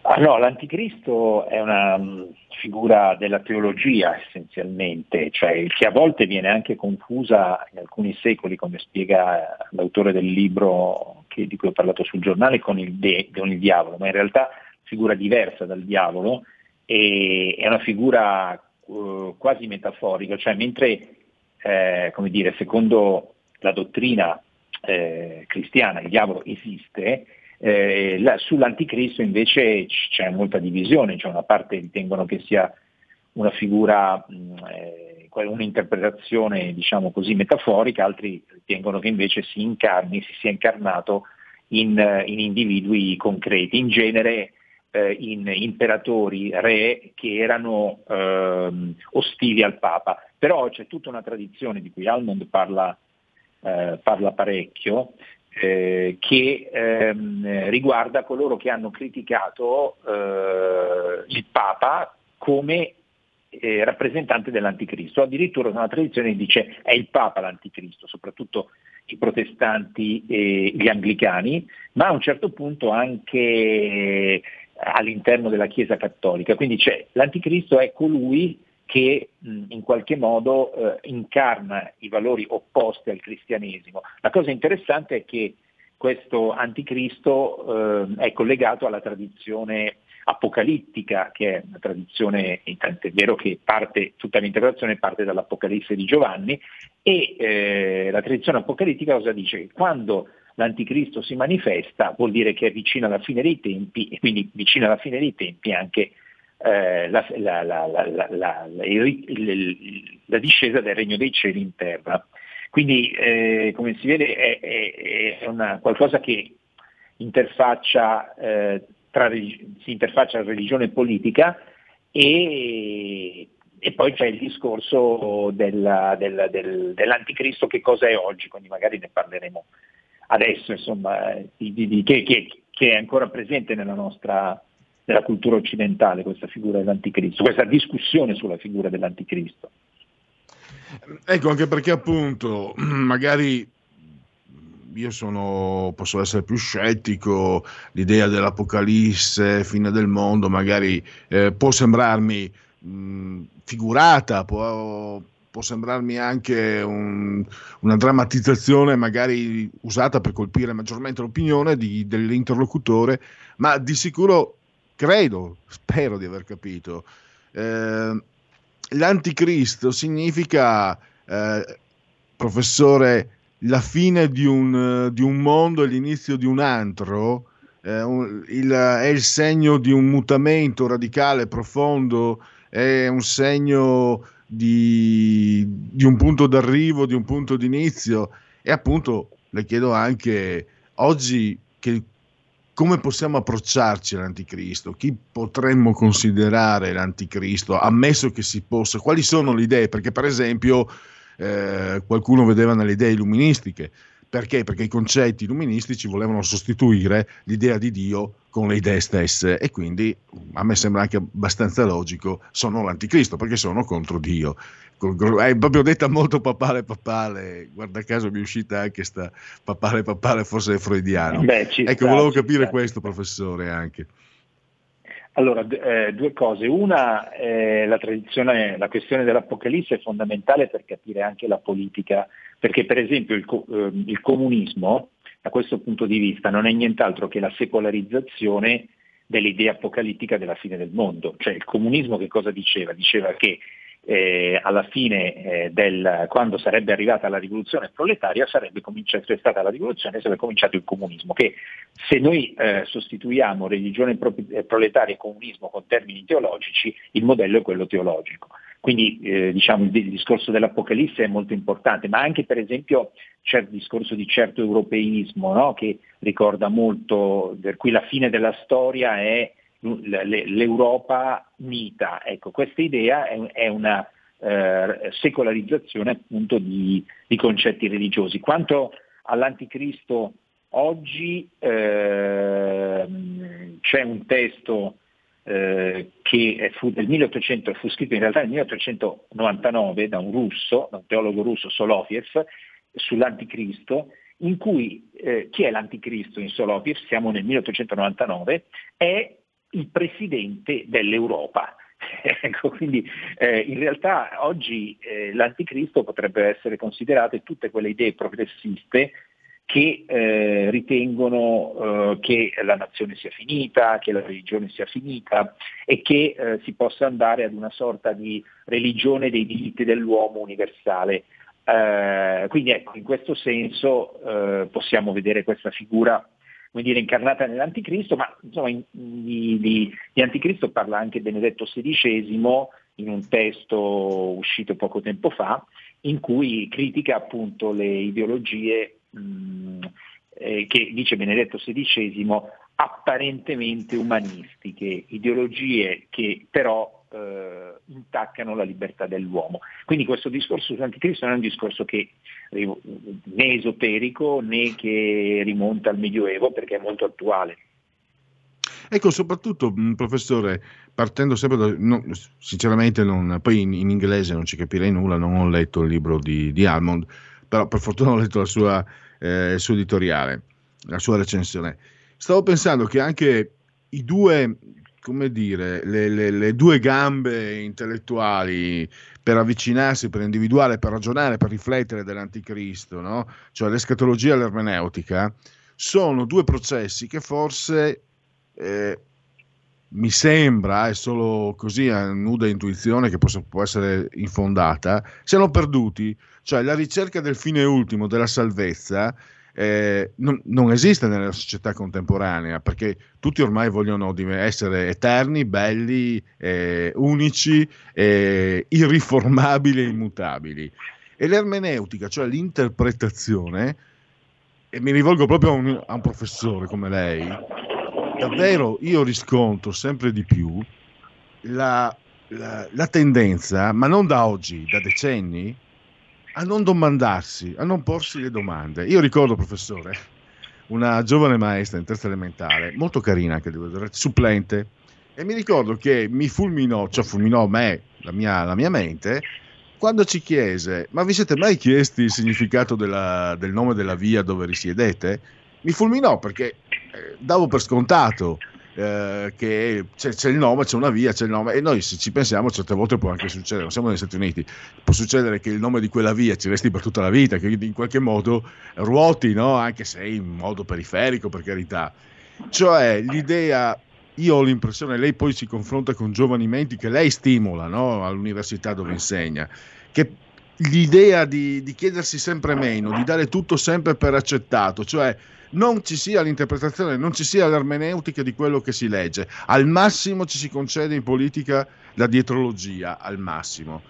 Ah, no, l'anticristo è una um, figura della teologia essenzialmente, cioè che a volte viene anche confusa in alcuni secoli, come spiega l'autore del libro che, di cui ho parlato sul giornale, con il, de- con il diavolo, ma in realtà figura diversa dal diavolo e è una figura uh, quasi metaforica, cioè mentre, eh, come dire, secondo la dottrina eh, cristiana il diavolo esiste, eh, la, sull'anticristo invece c'è molta divisione, cioè una parte ritengono che sia una figura, eh, un'interpretazione diciamo così metaforica, altri ritengono che invece si incarni, si sia incarnato in, in individui concreti, in genere eh, in imperatori, re che erano ehm, ostili al Papa. Però c'è tutta una tradizione di cui Almond parla, eh, parla parecchio, eh, che ehm, riguarda coloro che hanno criticato eh, il Papa come eh, rappresentante dell'anticristo. Addirittura una tradizione dice è il Papa l'anticristo, soprattutto i protestanti e gli anglicani, ma a un certo punto anche all'interno della Chiesa cattolica. Quindi c'è, l'anticristo è colui che in qualche modo eh, incarna i valori opposti al cristianesimo. La cosa interessante è che questo anticristo eh, è collegato alla tradizione apocalittica, che è una tradizione, intanto è vero che parte, tutta l'interpretazione parte dall'Apocalisse di Giovanni, e eh, la tradizione apocalittica cosa dice? Quando l'anticristo si manifesta vuol dire che è vicino alla fine dei tempi e quindi vicino alla fine dei tempi anche eh, la, la, la, la, discesa del regno dei cieli in terra. Quindi eh, come si vede è, è, è una, qualcosa che interfaccia, eh, tra, si interfaccia a religione e politica e, e poi c'è il discorso del, del, del, dell'anticristo che cosa è oggi, quindi magari ne parleremo adesso, insomma, di, di, di, che, che, che, è ancora presente nella nostra nella cultura occidentale questa figura dell'anticristo, questa discussione sulla figura dell'anticristo. Ecco, anche perché appunto [CLEARS THROAT] magari io sono, posso essere più scettico, l'idea dell'apocalisse, fine del mondo, magari eh, può sembrarmi mh, figurata, può, può sembrarmi anche un, una drammatizzazione magari usata per colpire maggiormente l'opinione di, dell'interlocutore, ma di sicuro credo, spero di aver capito. Eh, l'anticristo significa, eh, professore, la fine di un, di un, mondo e l'inizio di un altro, eh, un, il, è il segno di un mutamento radicale, profondo, è un segno di, di un punto d'arrivo, di un punto d'inizio e appunto le chiedo anche oggi che, come possiamo approcciarci all'anticristo, chi potremmo considerare l'anticristo, ammesso che si possa, quali sono le idee, perché per esempio eh, qualcuno vedeva nelle idee illuministiche, perché? Perché i concetti illuministici volevano sostituire l'idea di Dio con le idee stesse e quindi a me sembra anche abbastanza logico, sono l'anticristo perché sono contro Dio. È proprio detta molto papale papale, guarda caso mi è uscita anche sta papale papale forse è freudiano. Beh, ecco, sta, volevo capire sta. questo professore anche. Allora, eh, due cose. Una, eh, la la questione dell'Apocalisse è fondamentale per capire anche la politica, perché per esempio il, eh, il comunismo, da questo punto di vista, non è nient'altro che la secolarizzazione dell'idea apocalittica della fine del mondo. Cioè il comunismo che cosa diceva? Diceva che eh, alla fine eh, del, quando sarebbe arrivata la rivoluzione proletaria sarebbe cominciata, stata la rivoluzione sarebbe cominciato il comunismo, che se noi eh, sostituiamo religione pro- eh, proletaria e comunismo con termini teologici, il modello è quello teologico. Quindi eh, diciamo, il, il, discorso dell'Apocalisse è molto importante, ma anche per esempio c'è il discorso di certo europeismo, no? che ricorda molto, per cui la fine della storia è l'Europa mita. Ecco, questa idea è, una eh, secolarizzazione appunto di, di, concetti religiosi. Quanto all'anticristo oggi eh, c'è un testo eh, che fu del 1800, fu scritto in realtà nel 1899 da un russo, da un teologo russo Soloviev, sull'anticristo, in cui eh, chi è l'anticristo in Soloviev, siamo nel 1899, è il presidente dell'Europa. [LAUGHS] ecco, quindi eh, in realtà oggi eh, l'anticristo potrebbe essere considerato tutte quelle idee progressiste che eh, ritengono eh, che la nazione sia finita, che la religione sia finita e che eh, si possa andare ad una sorta di religione dei diritti dell'uomo universale. Eh, quindi ecco, in questo senso possiamo vedere questa figura come dire, incarnata nell'Anticristo, ma insomma in, di, di, di, Anticristo parla anche Benedetto XVI in un testo uscito poco tempo fa, in cui critica appunto le ideologie mh, eh, che dice Benedetto XVI apparentemente umanistiche, ideologie che però eh, intaccano la libertà dell'uomo. Quindi questo discorso sull'anticristo non è un discorso che né esoterico né che rimonta al Medioevo perché è molto attuale. Ecco, soprattutto, professore, partendo sempre da... No, sinceramente, non, poi in, in, inglese non ci capirei nulla, non ho letto il libro di, di Almond, però per fortuna ho letto sua, eh, il suo editoriale, la sua recensione. Stavo pensando che anche i due come dire, le, le, le, due gambe intellettuali per avvicinarsi, per individuare, per ragionare, per riflettere dell'anticristo, no? cioè l'escatologia e l'ermeneutica, sono due processi che forse eh, mi sembra, è solo così a nuda intuizione che possa, può essere infondata, siano perduti, cioè la ricerca del fine ultimo, della salvezza, eh, non, non, esiste nella società contemporanea perché tutti ormai vogliono essere eterni, belli, eh, unici, eh, irriformabili e immutabili. E l'ermeneutica, cioè l'interpretazione, e mi rivolgo proprio a un, a un professore come lei, davvero io riscontro sempre di più la, la, la tendenza, ma non da oggi, da decenni, a non domandarsi, a non porsi le domande. Io ricordo, professore, una giovane maestra in terza elementare, molto carina anche devo dire, supplente, e mi ricordo che mi fulminò, cioè fulminò me, la mia, la mia mente, quando ci chiese, ma vi siete mai chiesti il significato della, del nome della via dove risiedete? Mi fulminò perché eh, davo per scontato eh, che c'è, c'è, il nome, c'è una via, c'è il nome e noi se ci pensiamo certe volte può anche succedere, non siamo negli Stati Uniti, può succedere che il nome di quella via ci resti per tutta la vita, che in qualche modo ruoti, no? anche se in modo periferico per carità. Cioè l'idea, io ho l'impressione, lei poi si confronta con giovani menti che lei stimola no? all'università dove insegna, che l'idea di, di chiedersi sempre meno, di dare tutto sempre per accettato, cioè non ci sia l'interpretazione, non ci sia l'ermeneutica di quello che si legge. Al massimo ci si concede in politica la dietrologia, al massimo.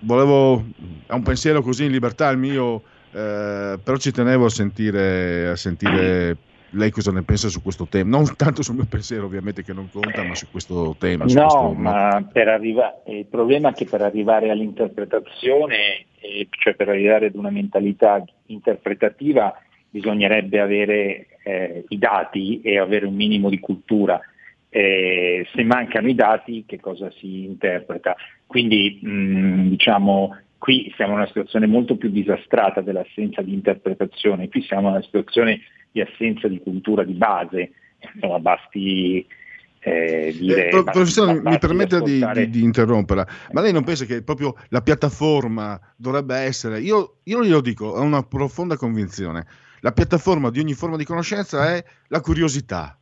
Volevo, è un pensiero così in libertà il mio, eh, però ci tenevo a sentire, a sentire lei cosa ne pensa su questo tema? Non tanto sul mio pensiero, ovviamente, che non conta, ma su questo tema. Su no, questo, ma per arriva- il problema è che per arrivare all'interpretazione, eh, cioè per arrivare ad una mentalità interpretativa, bisognerebbe avere eh, i dati e avere un minimo di cultura. Eh, se mancano i dati, che cosa si interpreta? Quindi mh, diciamo, qui siamo in una situazione molto più disastrata dell'assenza di interpretazione, qui siamo in una situazione di assenza di cultura di base, insomma basti eh, dire... Eh, professore, mi permetta di, di, di, interromperla, ma lei non pensa che proprio la piattaforma dovrebbe essere, io, io glielo dico, ho una profonda convinzione, la piattaforma di ogni forma di conoscenza è la curiosità.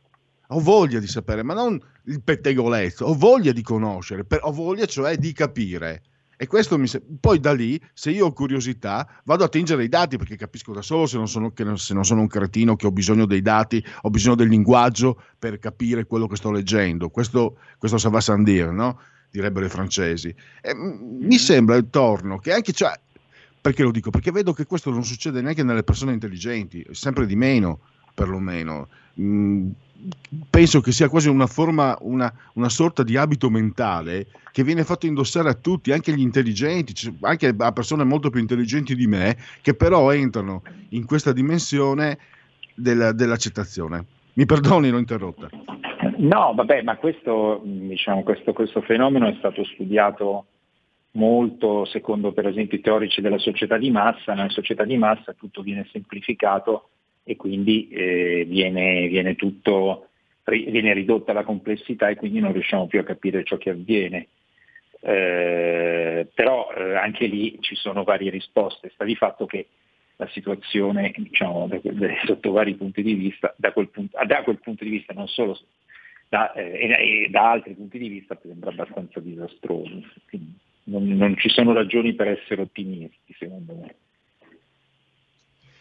Ho voglia di sapere, ma non il pettegolezzo, ho voglia di conoscere, per, ho voglia cioè di capire. E questo mi se... Poi da lì, se io ho curiosità, vado a tingere i dati perché capisco da solo se non, sono, se non sono un cretino che ho bisogno dei dati, ho bisogno del linguaggio per capire quello che sto leggendo. Questo, questo ça va sans dire, no? direbbero i francesi. E, mi sembra intorno che anche, cioè, perché lo dico? Perché vedo che questo non succede neanche nelle persone intelligenti, sempre di meno, perlomeno. Mm, penso che sia quasi una forma, una, una, sorta di abito mentale che viene fatto indossare a tutti, anche agli intelligenti, anche a persone molto più intelligenti di me, che però entrano in questa dimensione della, dell'accettazione. Mi perdoni, l'ho interrotta. No, vabbè, ma questo, diciamo, questo, questo fenomeno è stato studiato molto secondo per esempio i teorici della società di massa, nella società di massa tutto viene semplificato e quindi eh, viene, viene, tutto, viene ridotta la complessità e quindi non riusciamo più a capire ciò che avviene. Eh, però eh, anche lì ci sono varie risposte, sta di fatto che la situazione diciamo, da, da, sotto vari punti di vista, da quel punto, da quel punto di vista non solo da, eh, e, da altri punti di vista sembra abbastanza disastrosa. Quindi, non, non ci sono ragioni per essere ottimisti, secondo me.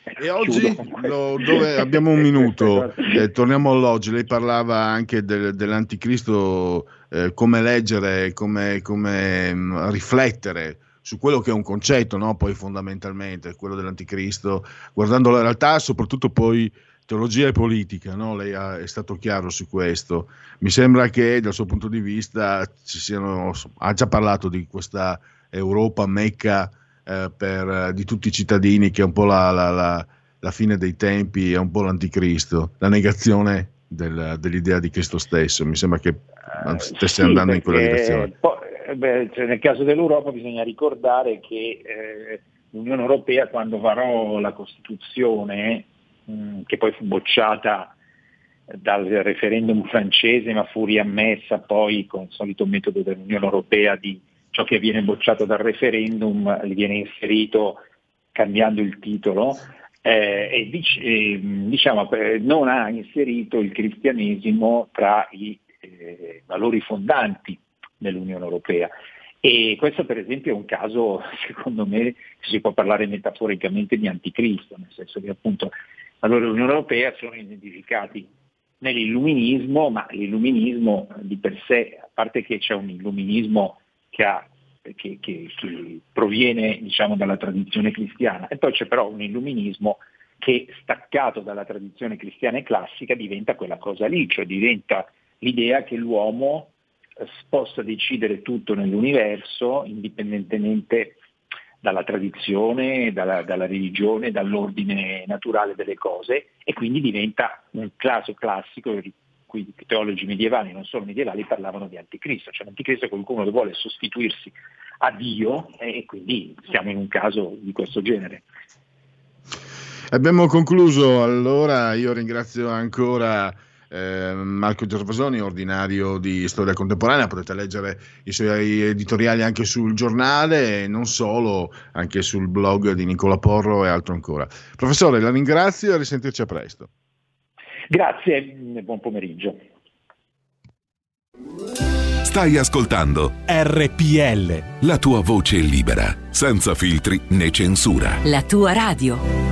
E oggi lo, dove abbiamo un minuto, [LAUGHS] eh, torniamo all'oggi, lei parlava anche del, dell'anticristo, eh, come leggere, come, come mh, mm, riflettere su quello che è un concetto, no? poi fondamentalmente, quello dell'anticristo, guardando la realtà, soprattutto poi teologia e politica, no? lei ha, è stato chiaro su questo. Mi sembra che dal suo punto di vista ci siano, ha già parlato di questa Europa mecca eh, per, di tutti i cittadini che è un po' la, la, la, la, fine dei tempi, è un po' l'anticristo, la negazione del, dell'idea di Cristo stesso. Mi sembra che eh, stesse sì, andando in quella direzione. Poi, eh, beh, cioè nel caso dell'Europa bisogna ricordare che eh, l'Unione Europea quando varò la Costituzione Mm, che poi fu bocciata dal referendum francese ma fu riammessa poi con il solito metodo dell'Unione Europea di ciò che viene bocciato dal referendum viene inserito cambiando il titolo eh, e dic- eh, diciamo, non ha inserito il cristianesimo tra i eh, valori fondanti dell'Unione Europea. E questo per esempio è un caso, [LAUGHS] secondo me, si può parlare metaforicamente di anticristo, nel senso che appunto allora l'Unione Europea sono identificati nell'illuminismo, ma l'illuminismo di per sé, a parte che c'è un illuminismo che, ha, che, che, che proviene diciamo, dalla tradizione cristiana, e poi c'è però un illuminismo che staccato dalla tradizione cristiana e classica diventa quella cosa lì, cioè diventa l'idea che l'uomo eh, possa decidere tutto nell'universo indipendentemente dalla tradizione, dalla, dalla, religione, dall'ordine naturale delle cose e quindi diventa un caso classico in cui i teologi medievali, non solo medievali, parlavano di anticristo, cioè l'anticristo è qualcuno che vuole sostituirsi a Dio e quindi siamo in un caso di questo genere. Abbiamo concluso, allora io ringrazio ancora eh, Marco Gervasoni, ordinario di storia contemporanea, potete leggere i suoi editoriali anche sul giornale e non solo, anche sul blog di Nicola Porro e altro ancora. Professore, la ringrazio e a risentirci a presto. Grazie e buon pomeriggio. Stai ascoltando RPL. la tua voce libera, senza filtri né censura. La tua radio.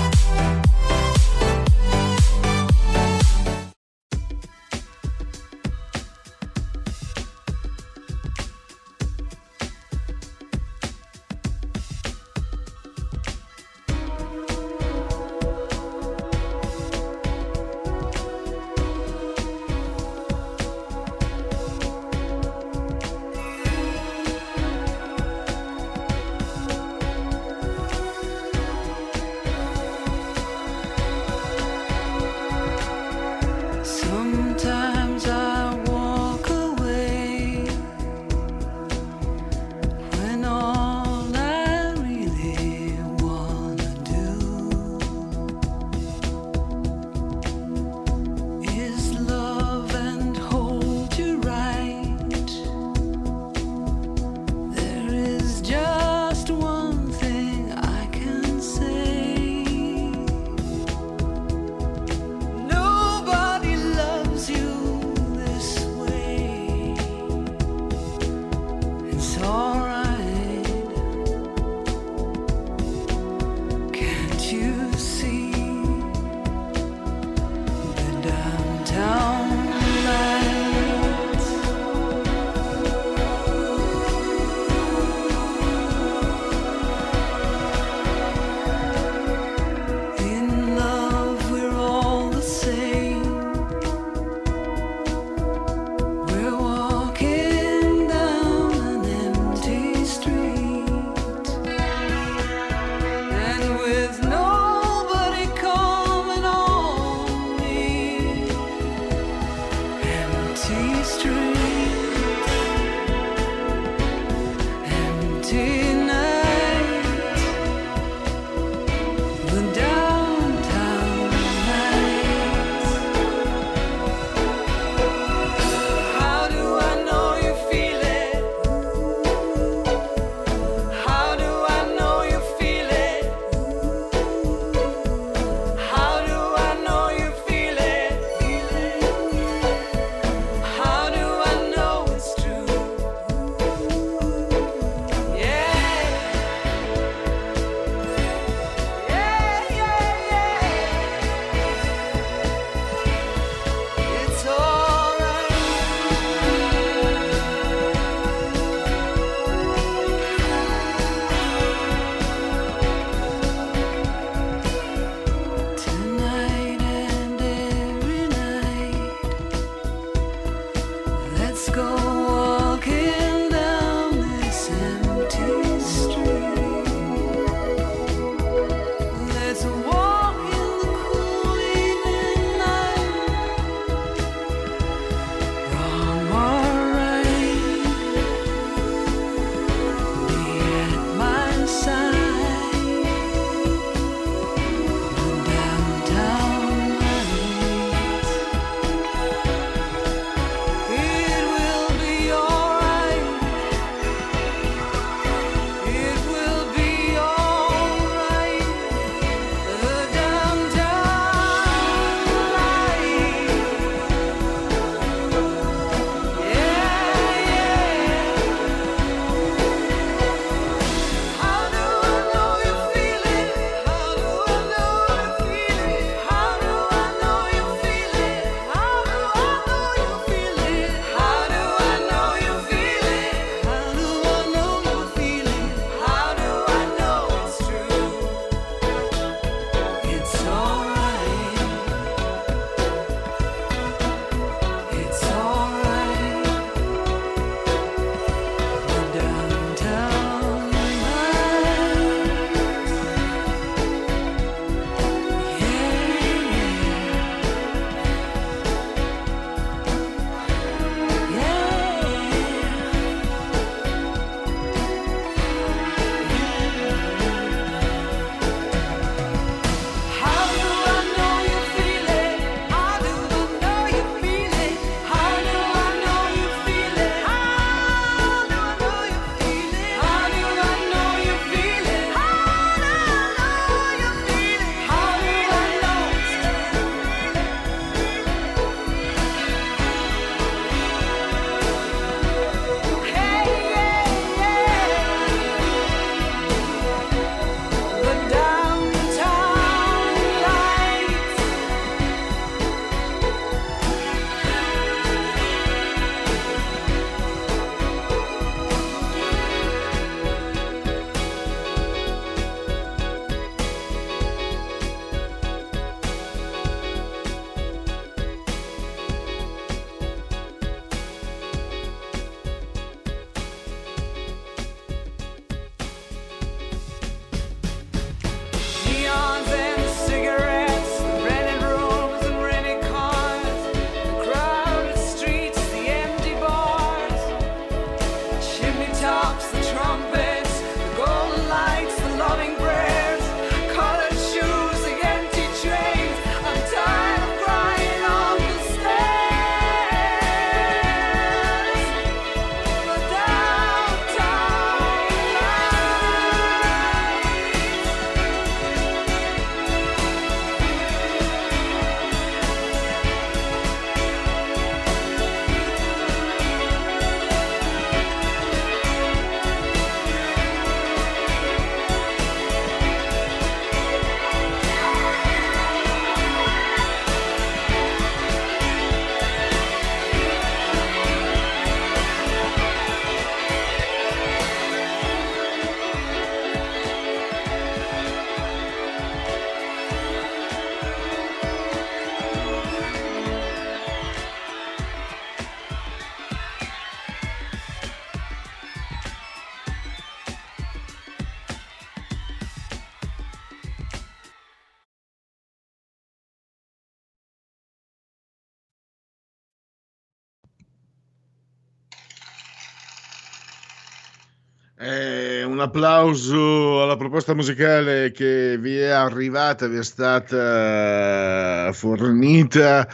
Applauso alla proposta musicale che vi è arrivata, vi è stata fornita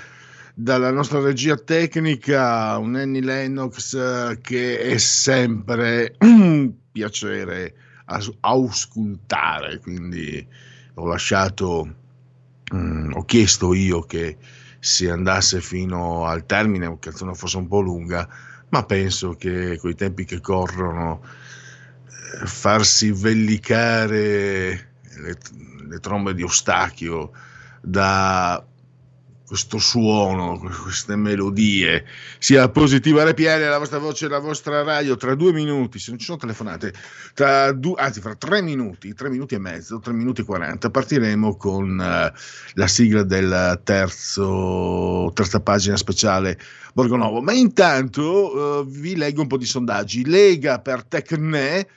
dalla nostra regia tecnica, un Annie Lennox eh, che è sempre un [CLEARS THROAT] piacere auscultare, quindi ho lasciato, mm, ho chiesto io che si andasse fino al termine, la canzone fosse un po' lunga, ma penso che con i tempi che corrono eh, farsi vellicare le, le trombe di Ostachio da questo suono, queste melodie, sia positiva RPL, la vostra voce, la vostra radio, tra due minuti, se non ci sono telefonate, tra due, anzi fra tre minuti, tre minuti e mezzo, tre minuti e quaranta, partiremo con uh, la sigla del terzo, terza pagina speciale Borgonovo. Ma intanto uh, vi leggo un po' di sondaggi. Lega per Tecne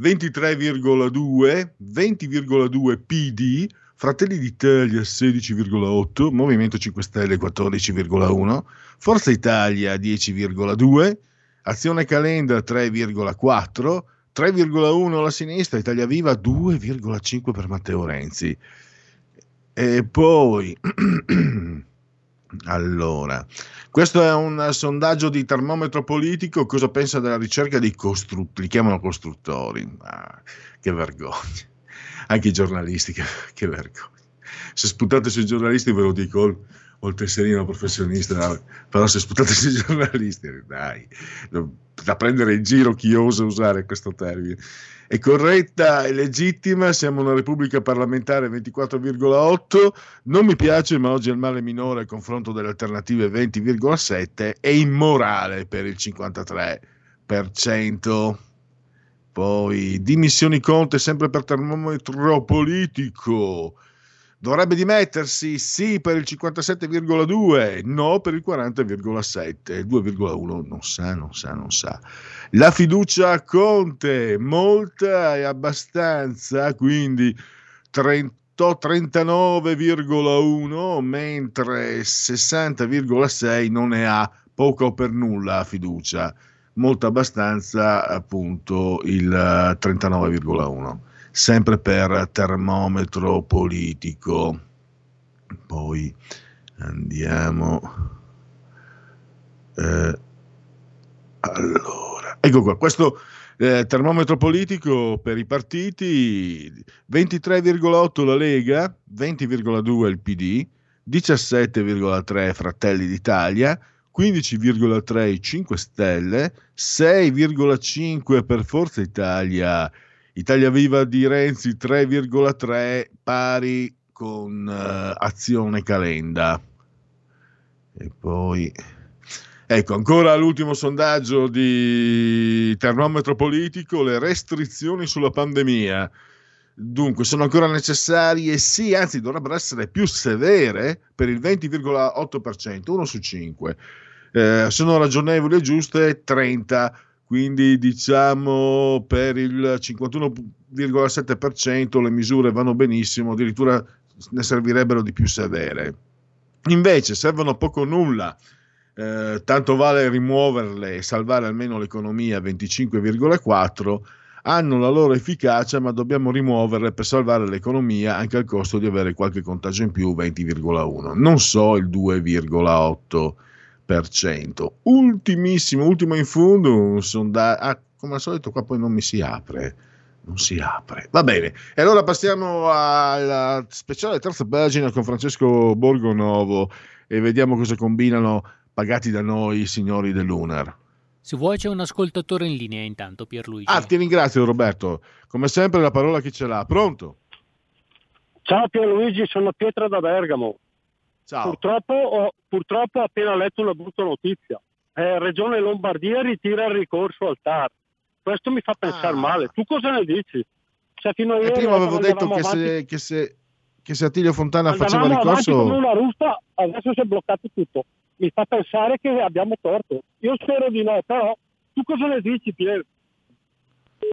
23,2, 20,2 PD, Fratelli d'Italia 16,8, Movimento 5 Stelle 14,1, Forza Italia 10,2, Azione Calenda 3,4, 3,1 la sinistra, Italia Viva 2,5 per Matteo Renzi. E poi, [CLEARS THROAT] allora, questo è un sondaggio di termometro politico, cosa pensa della ricerca dei costruttori, li chiamano costruttori, ah, che vergogna. Anche i giornalisti, che, che vergogna. Se sputate sui giornalisti ve lo dico, ho il tesserino professionista, però se sputate sui giornalisti, dai, da prendere in giro chi osa usare questo termine. È corretta e legittima, siamo una repubblica parlamentare 24,8, non mi piace ma oggi è il male minore a confronto delle alternative 20,7 e immorale per il 53%. Poi dimissioni Conte sempre per termometro politico. Dovrebbe dimettersi sì per il 57,2, no per il 40,7, 2,1 non sa, non sa, non sa. La fiducia a Conte, molta e abbastanza, quindi 30 39,1 mentre 60,6 non ne ha poco o per nulla fiducia. Molto abbastanza appunto il 39,1 sempre per termometro politico. Poi andiamo eh, allora ecco qua questo eh, termometro politico per i partiti 23,8 la Lega 20,2 il PD 17,3 Fratelli d'Italia 15,3 5 Stelle, 6,5 per Forza Italia, Italia Viva di Renzi 3,3 pari con uh, Azione Calenda. E poi ecco ancora l'ultimo sondaggio di termometro politico, le restrizioni sulla pandemia. Dunque, sono ancora necessarie? Sì, anzi, dovrebbero essere più severe per il 20,8%, 1 su 5 eh, sono ragionevoli e giuste 30, quindi diciamo per il 51,7% le misure vanno benissimo, addirittura ne servirebbero di più severe. Invece servono poco o nulla, eh, tanto vale rimuoverle e salvare almeno l'economia 25,4 hanno la loro efficacia, ma dobbiamo rimuoverle per salvare l'economia anche al costo di avere qualche contagio in più, 20,1. Non so il 2,8. Ultimissimo, ultimo in fondo, un sondaggio. Ah, come al solito, qua poi non mi si apre. Non si apre. Va bene. E allora passiamo alla speciale terza pagina con Francesco Borgonovo e vediamo cosa combinano pagati da noi i signori dell'UNAR. Se vuoi c'è un ascoltatore in linea intanto, Pierluigi. Ah, ti ringrazio Roberto. Come sempre la parola chi ce l'ha. Pronto? Ciao Pierluigi, sono Pietro da Bergamo. Ciao. Purtroppo, ho, purtroppo ho appena letto una brutta notizia. Eh, Regione Lombardia ritira il ricorso al TAR. Questo mi fa pensare Ah. male. Tu cosa ne dici? Cioè, fino a E ieri prima avevo detto che avanti- se, che, se, che se Attilio Fontana faceva andavamo avanti come ricorso... una rusta, adesso si è bloccato tutto. Mi fa pensare che abbiamo torto. Io spero di no, però tu cosa ne dici, Pier?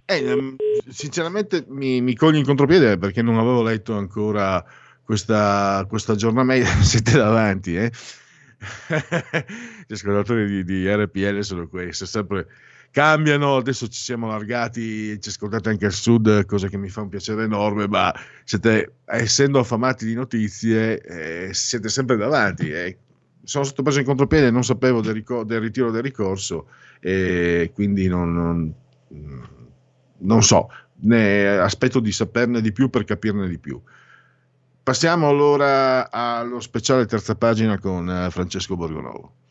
Eh, ehm, sinceramente mi, mi cogli in contropiede perché non avevo letto ancora questa, questo aggiornamento. [LAUGHS] Siete davanti, eh? Gli ascoltatori di, di RPL sono questi, sempre cambiano, adesso ci siamo allargati, ci ascoltate anche al sud, cosa che mi fa un piacere enorme, ma siete, essendo affamati di notizie, eh, siete sempre davanti. Eh. Sono stato preso in contropiede, non sapevo del, ricor- del ritiro del ricorso e quindi non, non, non so, ne aspetto di saperne di più per capirne di più. Passiamo allora allo speciale terza pagina con eh, Francesco Borgonovo.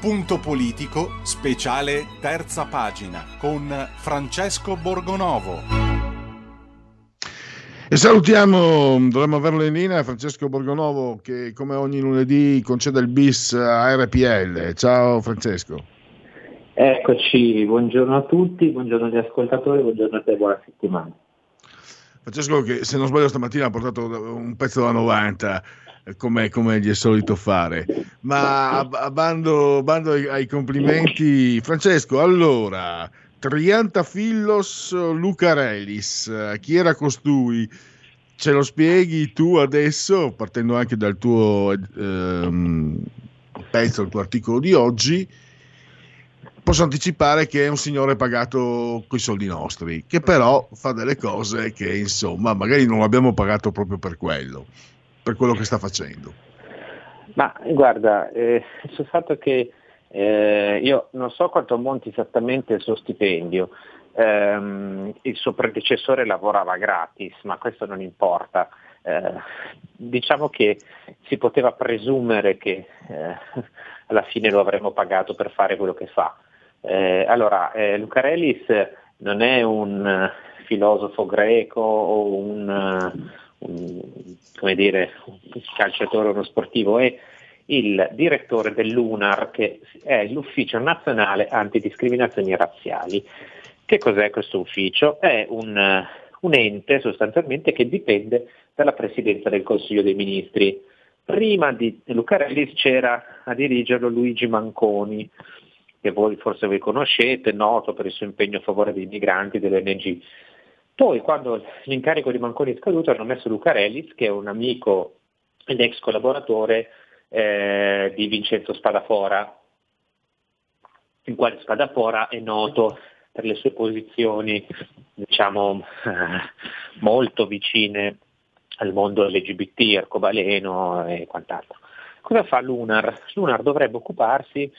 Punto politico, speciale terza pagina con Francesco Borgonovo. E salutiamo, dovremmo averlo in linea, Francesco Borgonovo che come ogni lunedì concede il bis a RPL. Ciao Francesco. Eccoci, buongiorno a tutti, buongiorno agli ascoltatori, buongiorno a te, buona settimana. Francesco che se non sbaglio stamattina ha portato un pezzo da 90 come, come gli è solito fare. Ma a, a bando, bando ai, ai, complimenti, Francesco, allora, Triantafillos Lucarelis, chi era costui? Ce lo spieghi tu adesso, partendo anche dal tuo ehm, pezzo, il tuo articolo di oggi. Posso anticipare che è un signore pagato coi soldi nostri, che però fa delle cose che insomma magari non l'abbiamo pagato proprio per quello per quello che sta facendo? Ma guarda, eh, [LAUGHS] sul fatto che eh, io non so quanto ammonti esattamente il suo stipendio, eh, il suo predecessore lavorava gratis, ma questo non importa. Eh, diciamo che si poteva presumere che eh, alla fine lo avremmo pagato per fare quello che fa. Eh, allora, Lucarellis non è un filosofo greco o un, un, come dire, un calciatore o uno sportivo, è il direttore dell'UNAR, che è l'Ufficio Nazionale Antidiscriminazioni Razziali. Che cos'è questo ufficio? È un, un ente sostanzialmente che dipende dalla Presidenza del Consiglio dei Ministri. Prima di Lucarelli c'era a dirigerlo Luigi Manconi, che voi forse voi conoscete, noto per il suo impegno a favore dei migranti dell'ONG. Poi quando l'incarico di Manconi è scaduto hanno messo Lucarellis, che è un amico ed ex collaboratore eh, di Vincenzo Spadafora, il quale Spadafora è noto per le sue posizioni diciamo, [LAUGHS] molto vicine al mondo LGBT, arcobaleno e quant'altro. Cosa fa l'UNAR? L'UNAR dovrebbe occuparsi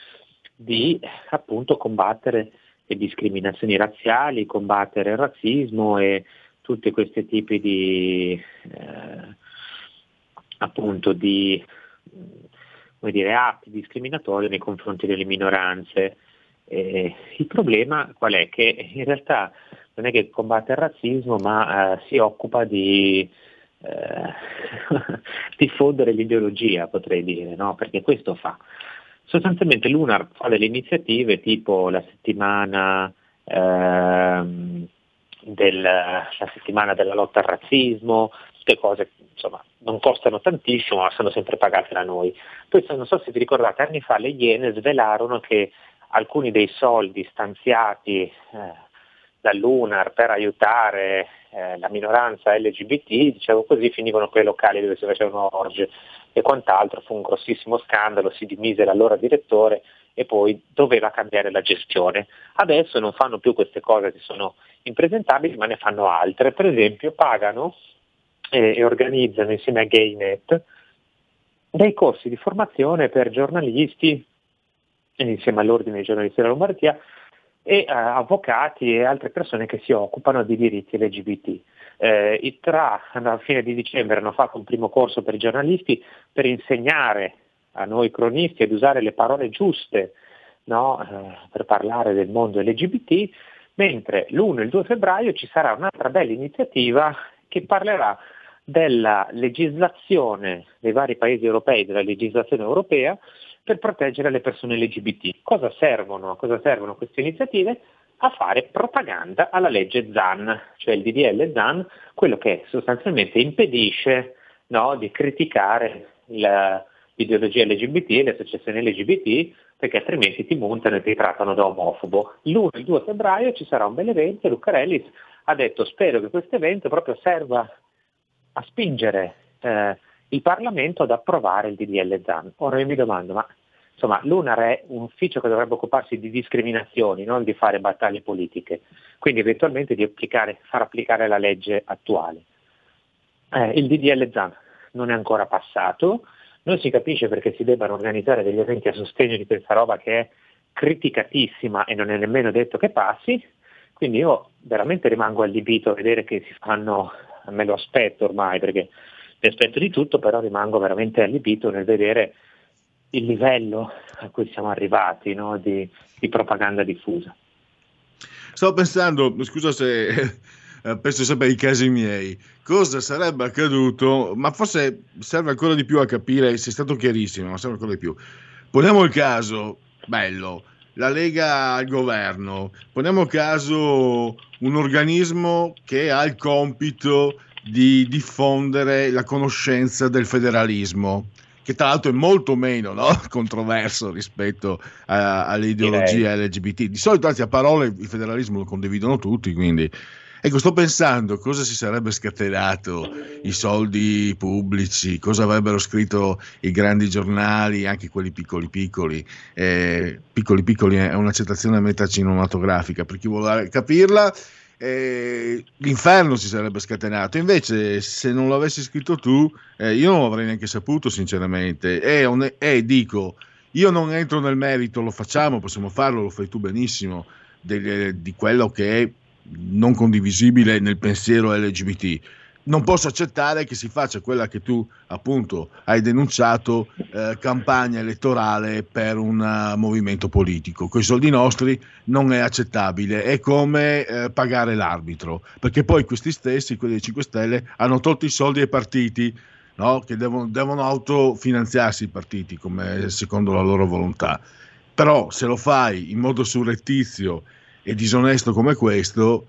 di appunto combattere le discriminazioni razziali, combattere il razzismo e tutti questi tipi di, eh, appunto di dire, atti discriminatori nei confronti delle minoranze. Eh, il problema qual è? Che in realtà non è che combatte il razzismo, ma eh, si occupa di eh, [LAUGHS] diffondere l'ideologia, potrei dire, no? perché questo fa. Sostanzialmente l'UNAR fa delle iniziative tipo la settimana, ehm, del, la settimana della lotta al razzismo, tutte cose insomma, non costano tantissimo ma sono sempre pagate da noi. Poi non so se vi ricordate, anni fa le Iene svelarono che alcuni dei soldi stanziati eh, dall'UNAR per aiutare eh, la minoranza LGBT, dicevo così, finivano quei locali dove si facevano orge e quant'altro, fu un grossissimo scandalo, si dimise l'allora direttore e poi doveva cambiare la gestione. Adesso non fanno più queste cose che sono impresentabili, ma ne fanno altre. Per esempio pagano eh, e organizzano insieme a Gaynet dei corsi di formazione per giornalisti, insieme all'Ordine dei giornalisti della Lombardia, e uh, avvocati e altre persone che si occupano di diritti LGBT. Eh, TRA alla fine di dicembre hanno fatto un primo corso per i giornalisti per insegnare a noi cronisti ad usare le parole giuste no? eh, per parlare del mondo LGBT, mentre l'1 e il 2 febbraio ci sarà un'altra bella iniziativa che parlerà della legislazione dei vari paesi europei, della legislazione europea per proteggere le persone LGBT. Cosa servono? Cosa servono queste iniziative? A fare propaganda alla legge ZAN, cioè il DDL ZAN, quello che sostanzialmente impedisce no, di criticare la, l'ideologia LGBT e le associazioni LGBT perché altrimenti ti montano e ti trattano da omofobo. L'1 e il 2 febbraio ci sarà un bel evento e Lucarellis ha detto spero che questo evento proprio serva a spingere eh, il Parlamento ad approvare il DDL ZAN. Ora io mi domando, ma insomma l'UNAR è un ufficio che dovrebbe occuparsi di discriminazioni, non di fare battaglie politiche, quindi eventualmente di applicare, far applicare la legge attuale. Eh, il DDL ZAN non è ancora passato, non si capisce perché si debbano organizzare degli eventi a sostegno di questa roba che è criticatissima e non è nemmeno detto che passi, quindi io veramente rimango allibito a vedere che si fanno, me lo aspetto ormai perché mi aspetto di tutto, però rimango veramente allibito nel vedere il livello a cui siamo arrivati no? di, di, propaganda diffusa. Stavo pensando, scusa se [LAUGHS] eh, penso sempre ai casi miei, cosa sarebbe accaduto, ma forse serve ancora di più a capire, sei stato chiarissimo, ma serve ancora di più. Poniamo il caso, bello, la Lega al governo, poniamo caso un organismo che ha il compito di diffondere la conoscenza del federalismo, che tra l'altro è molto meno no? [LAUGHS] controverso rispetto a, all'ideologia Direi. LGBT. Di solito, anzi, a parole il federalismo lo condividono tutti, quindi Ecco, sto pensando cosa si sarebbe scatenato i soldi pubblici, cosa avrebbero scritto i grandi giornali, anche quelli piccoli piccoli. Eh, piccoli piccoli è un'accettazione meta cinematografica, per chi vuole capirla eh, l'inferno si sarebbe scatenato. Invece, se non l'avessi scritto tu, eh, io non l'avrei neanche saputo, sinceramente. E, un, e, dico, io non entro nel merito, lo facciamo, possiamo farlo, lo fai tu benissimo, di, di quello che è non condivisibile nel pensiero LGBT non posso accettare che si faccia quella che tu appunto hai denunciato, eh, campagna elettorale per un uh, movimento politico. Con i soldi nostri non è accettabile, è come eh, pagare l'arbitro, perché poi questi stessi, quelli dei 5 Stelle, hanno tolto i soldi ai partiti. no? che devono, devono autofinanziarsi i partiti come secondo la loro volontà. Però se lo fai in modo surrettizio e disonesto come questo,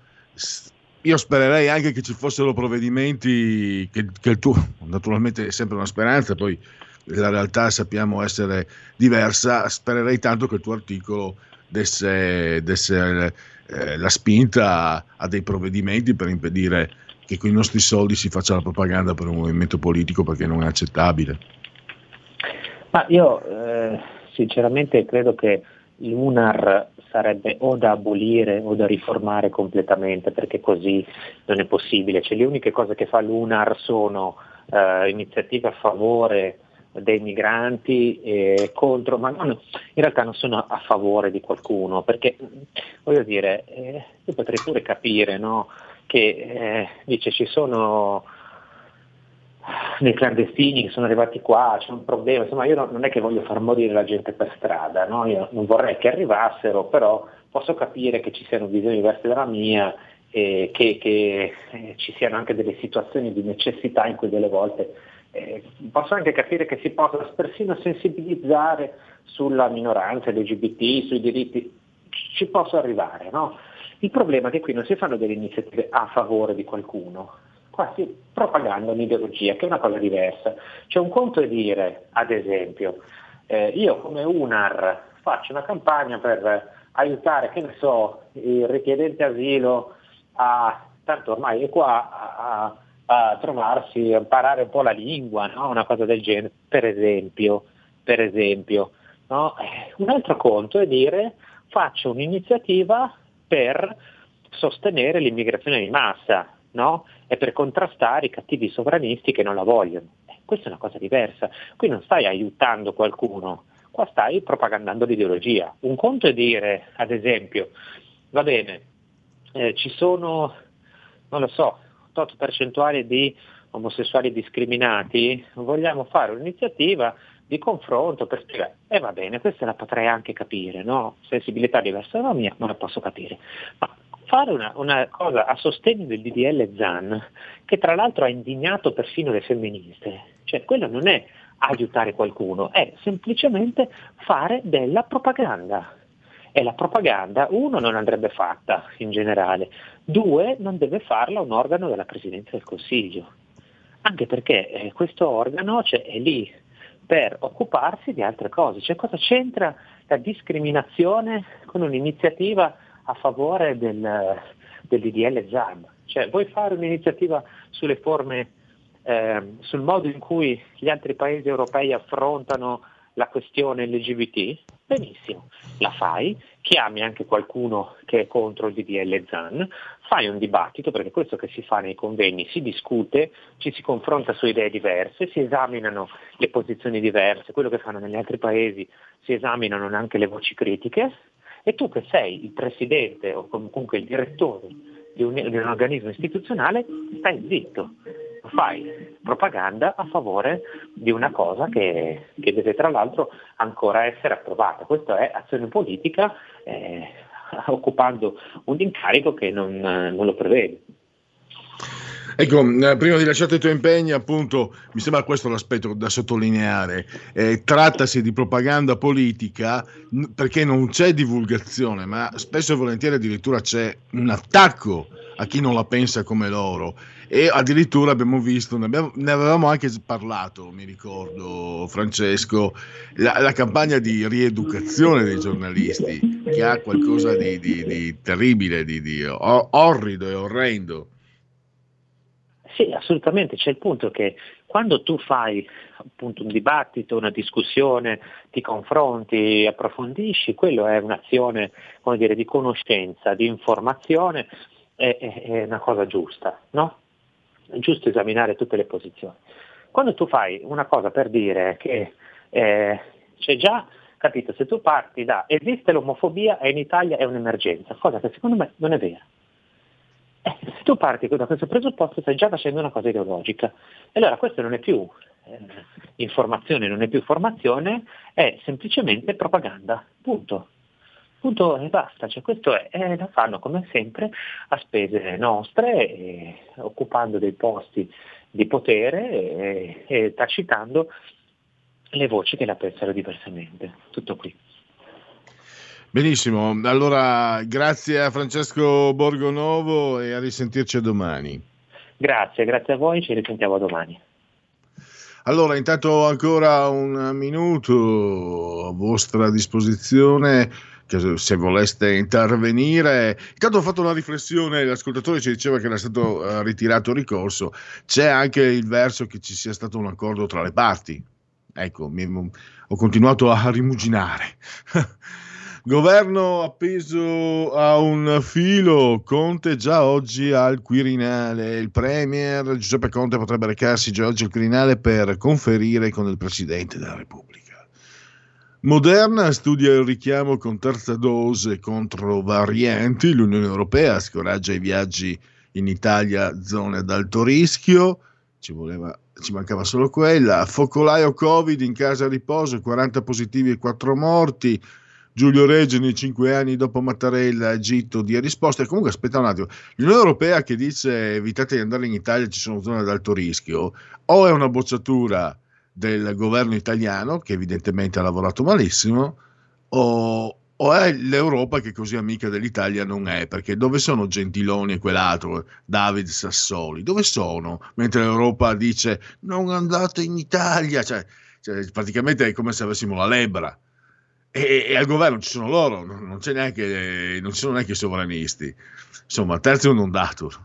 io spererei anche che ci fossero provvedimenti che, che il tuo, naturalmente è sempre una speranza, poi la realtà sappiamo essere diversa, spererei tanto che il tuo articolo desse, desse eh, la spinta a, dei provvedimenti per impedire che con i nostri soldi si faccia la propaganda per un movimento politico perché non è accettabile. Ma io eh, sinceramente credo che l'UNAR sarebbe o da abolire o da riformare completamente perché così non è possibile. Cioè, le uniche cose che fa l'UNAR sono eh, iniziative a favore dei migranti eh, contro, ma non, in realtà non sono a favore di qualcuno, perché voglio dire, eh, io potrei pure capire no, che eh, dice ci sono dei clandestini che sono arrivati qua, c'è un problema, insomma io non è che voglio far morire la gente per strada, no? io non vorrei che arrivassero, però posso capire che ci siano visioni diverse dalla mia e che, che eh, ci siano anche delle situazioni di necessità in cui delle volte eh, posso anche capire che si possa persino sensibilizzare sulla minoranza LGBT, sui diritti, ci posso arrivare, no? Il problema è che qui non si fanno delle iniziative a favore di qualcuno, qua si propaganda un'ideologia che è una cosa diversa. C'è un conto è dire, ad esempio, eh, io come UNAR faccio una campagna per aiutare, che ne so, il richiedente asilo a, tanto ormai è qua, a, a trovarsi, a imparare un po' la lingua, no? una cosa del genere, per esempio. Per esempio no? Eh, un altro conto è dire faccio un'iniziativa per sostenere l'immigrazione di massa no? e per contrastare i cattivi sovranisti che non la vogliono. Eh, questa è una cosa diversa. Qui non stai aiutando qualcuno, qua stai propagandando l'ideologia. Un conto è dire, ad esempio, va bene, eh, ci sono, non lo so, tot percentuale di omosessuali discriminati, vogliamo fare un'iniziativa di confronto per spiegare, e eh, va bene, questa la potrei anche capire, no? sensibilità diversa dalla mia, non la posso capire, ma fare una, una, cosa a sostegno del DDL ZAN, che tra l'altro ha indignato persino le femministe, cioè quello non è aiutare qualcuno, è semplicemente fare della propaganda. E la propaganda, uno, non andrebbe fatta in generale, due, non deve farla un organo della Presidenza del Consiglio. Anche perché eh, questo organo cioè, è lì per occuparsi di altre cose. Cioè cosa c'entra la discriminazione con un'iniziativa a favore del, del DDL ZAM? Cioè vuoi fare un'iniziativa sulle forme, eh, sul modo in cui gli altri paesi europei affrontano la questione LGBT? Benissimo, la fai, chiami anche qualcuno che è contro il DDL ZAN, fai un dibattito, perché questo che si fa nei convegni, si discute, ci si confronta su idee diverse, si esaminano le posizioni diverse, quello che fanno negli altri paesi, si esaminano anche le voci critiche e tu che sei il presidente o comunque il direttore di un, di un organismo istituzionale stai zitto fai propaganda a favore di una cosa che, che deve tra l'altro ancora essere approvata. Questa è azione politica eh, occupando un incarico che non, non lo prevede. Ecco, eh, prima di lasciare i tuoi impegni, appunto, mi sembra questo l'aspetto da sottolineare. Eh, trattasi di propaganda politica perché non c'è divulgazione, ma spesso e volentieri addirittura c'è un attacco a chi non la pensa come loro. E addirittura abbiamo visto, ne, abbiamo, ne avevamo anche parlato, mi ricordo, Francesco, la, la, campagna di rieducazione dei giornalisti, che ha qualcosa di, di, di terribile, di, di orrido e orrendo. Sì, assolutamente, c'è il punto che quando tu fai appunto un dibattito, una discussione, ti confronti, approfondisci, quello è un'azione dire, di conoscenza, di informazione, è, è una cosa giusta, no? È giusto esaminare tutte le posizioni. Quando tu fai una cosa per dire che eh, c'è già, capito, se tu parti da esiste l'omofobia e in Italia è un'emergenza, cosa che secondo me non è vera. Eh, se tu parti da questo presupposto stai già facendo una cosa ideologica. E allora questo non è più eh, informazione, non è più formazione, è semplicemente propaganda. Punto. Punto e basta, cioè, questo è, eh, lo fanno come sempre a spese nostre, occupando dei posti di potere e tacitando le voci che la pensano diversamente. Tutto qui. Benissimo, allora grazie a Francesco Borgonovo e a risentirci domani. Grazie, grazie a voi, ci risentiamo domani. Allora, intanto ancora un minuto a vostra disposizione se voleste intervenire. Intanto ho fatto una riflessione, l'ascoltatore ci diceva che era stato uh, ritirato il ricorso, c'è anche il verso che ci sia stato un accordo tra le parti. Ecco, mi, ho continuato a rimuginare. [LAUGHS] Governo appeso a un filo, Conte già oggi al Quirinale. Il Premier Giuseppe Conte potrebbe recarsi già oggi al Quirinale per conferire con il Presidente della Repubblica. Moderna studia il richiamo con terza dose contro varianti. L'Unione Europea scoraggia i viaggi in Italia, zone ad alto rischio. Ci, voleva, ci mancava solo quella. Focolaio Covid in casa a riposo, 40 positivi e 4 morti. Giulio Regeni, cinque anni dopo Mattarella, Egitto, dia risposta. E comunque aspetta un attimo, l'Unione Europea che dice evitate di andare in Italia, ci sono zone ad alto rischio, o è una bocciatura del governo italiano, che evidentemente ha lavorato malissimo, o, o è l'Europa che così amica dell'Italia non è, perché dove sono Gentiloni e quell'altro, David Sassoli, dove sono? Mentre l'Europa dice non andate in Italia, cioè, cioè praticamente è come se avessimo la lebbra e, e, al governo ci sono loro, non, c'è neanche, non ci sono neanche i sovranisti. Insomma, terzo non datur.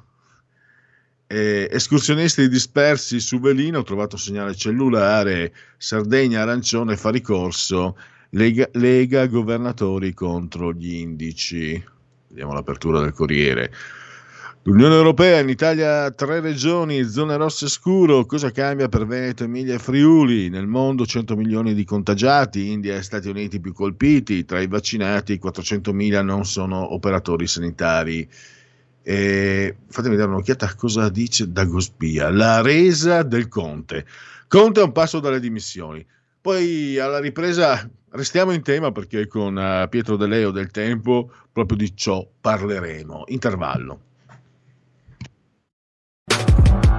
Eh, escursionisti dispersi su Velino, ho trovato segnale cellulare, Sardegna arancione fa ricorso, Lega, Lega governatori contro gli indici. Vediamo l'apertura del Corriere. L'Unione Europea in Italia tre regioni, zone rosse scuro, cosa cambia per Veneto, Emilia e Friuli? Nel mondo 100 milioni di contagiati, India e Stati Uniti più colpiti, tra i vaccinati 400 mila non sono operatori sanitari. E fatemi dare un'occhiata a cosa dice Dagospia, la resa del Conte. Conte è un passo dalle dimissioni. Poi alla ripresa restiamo in tema perché con uh, Pietro De Leo del Tempo proprio di ciò parleremo. Intervallo.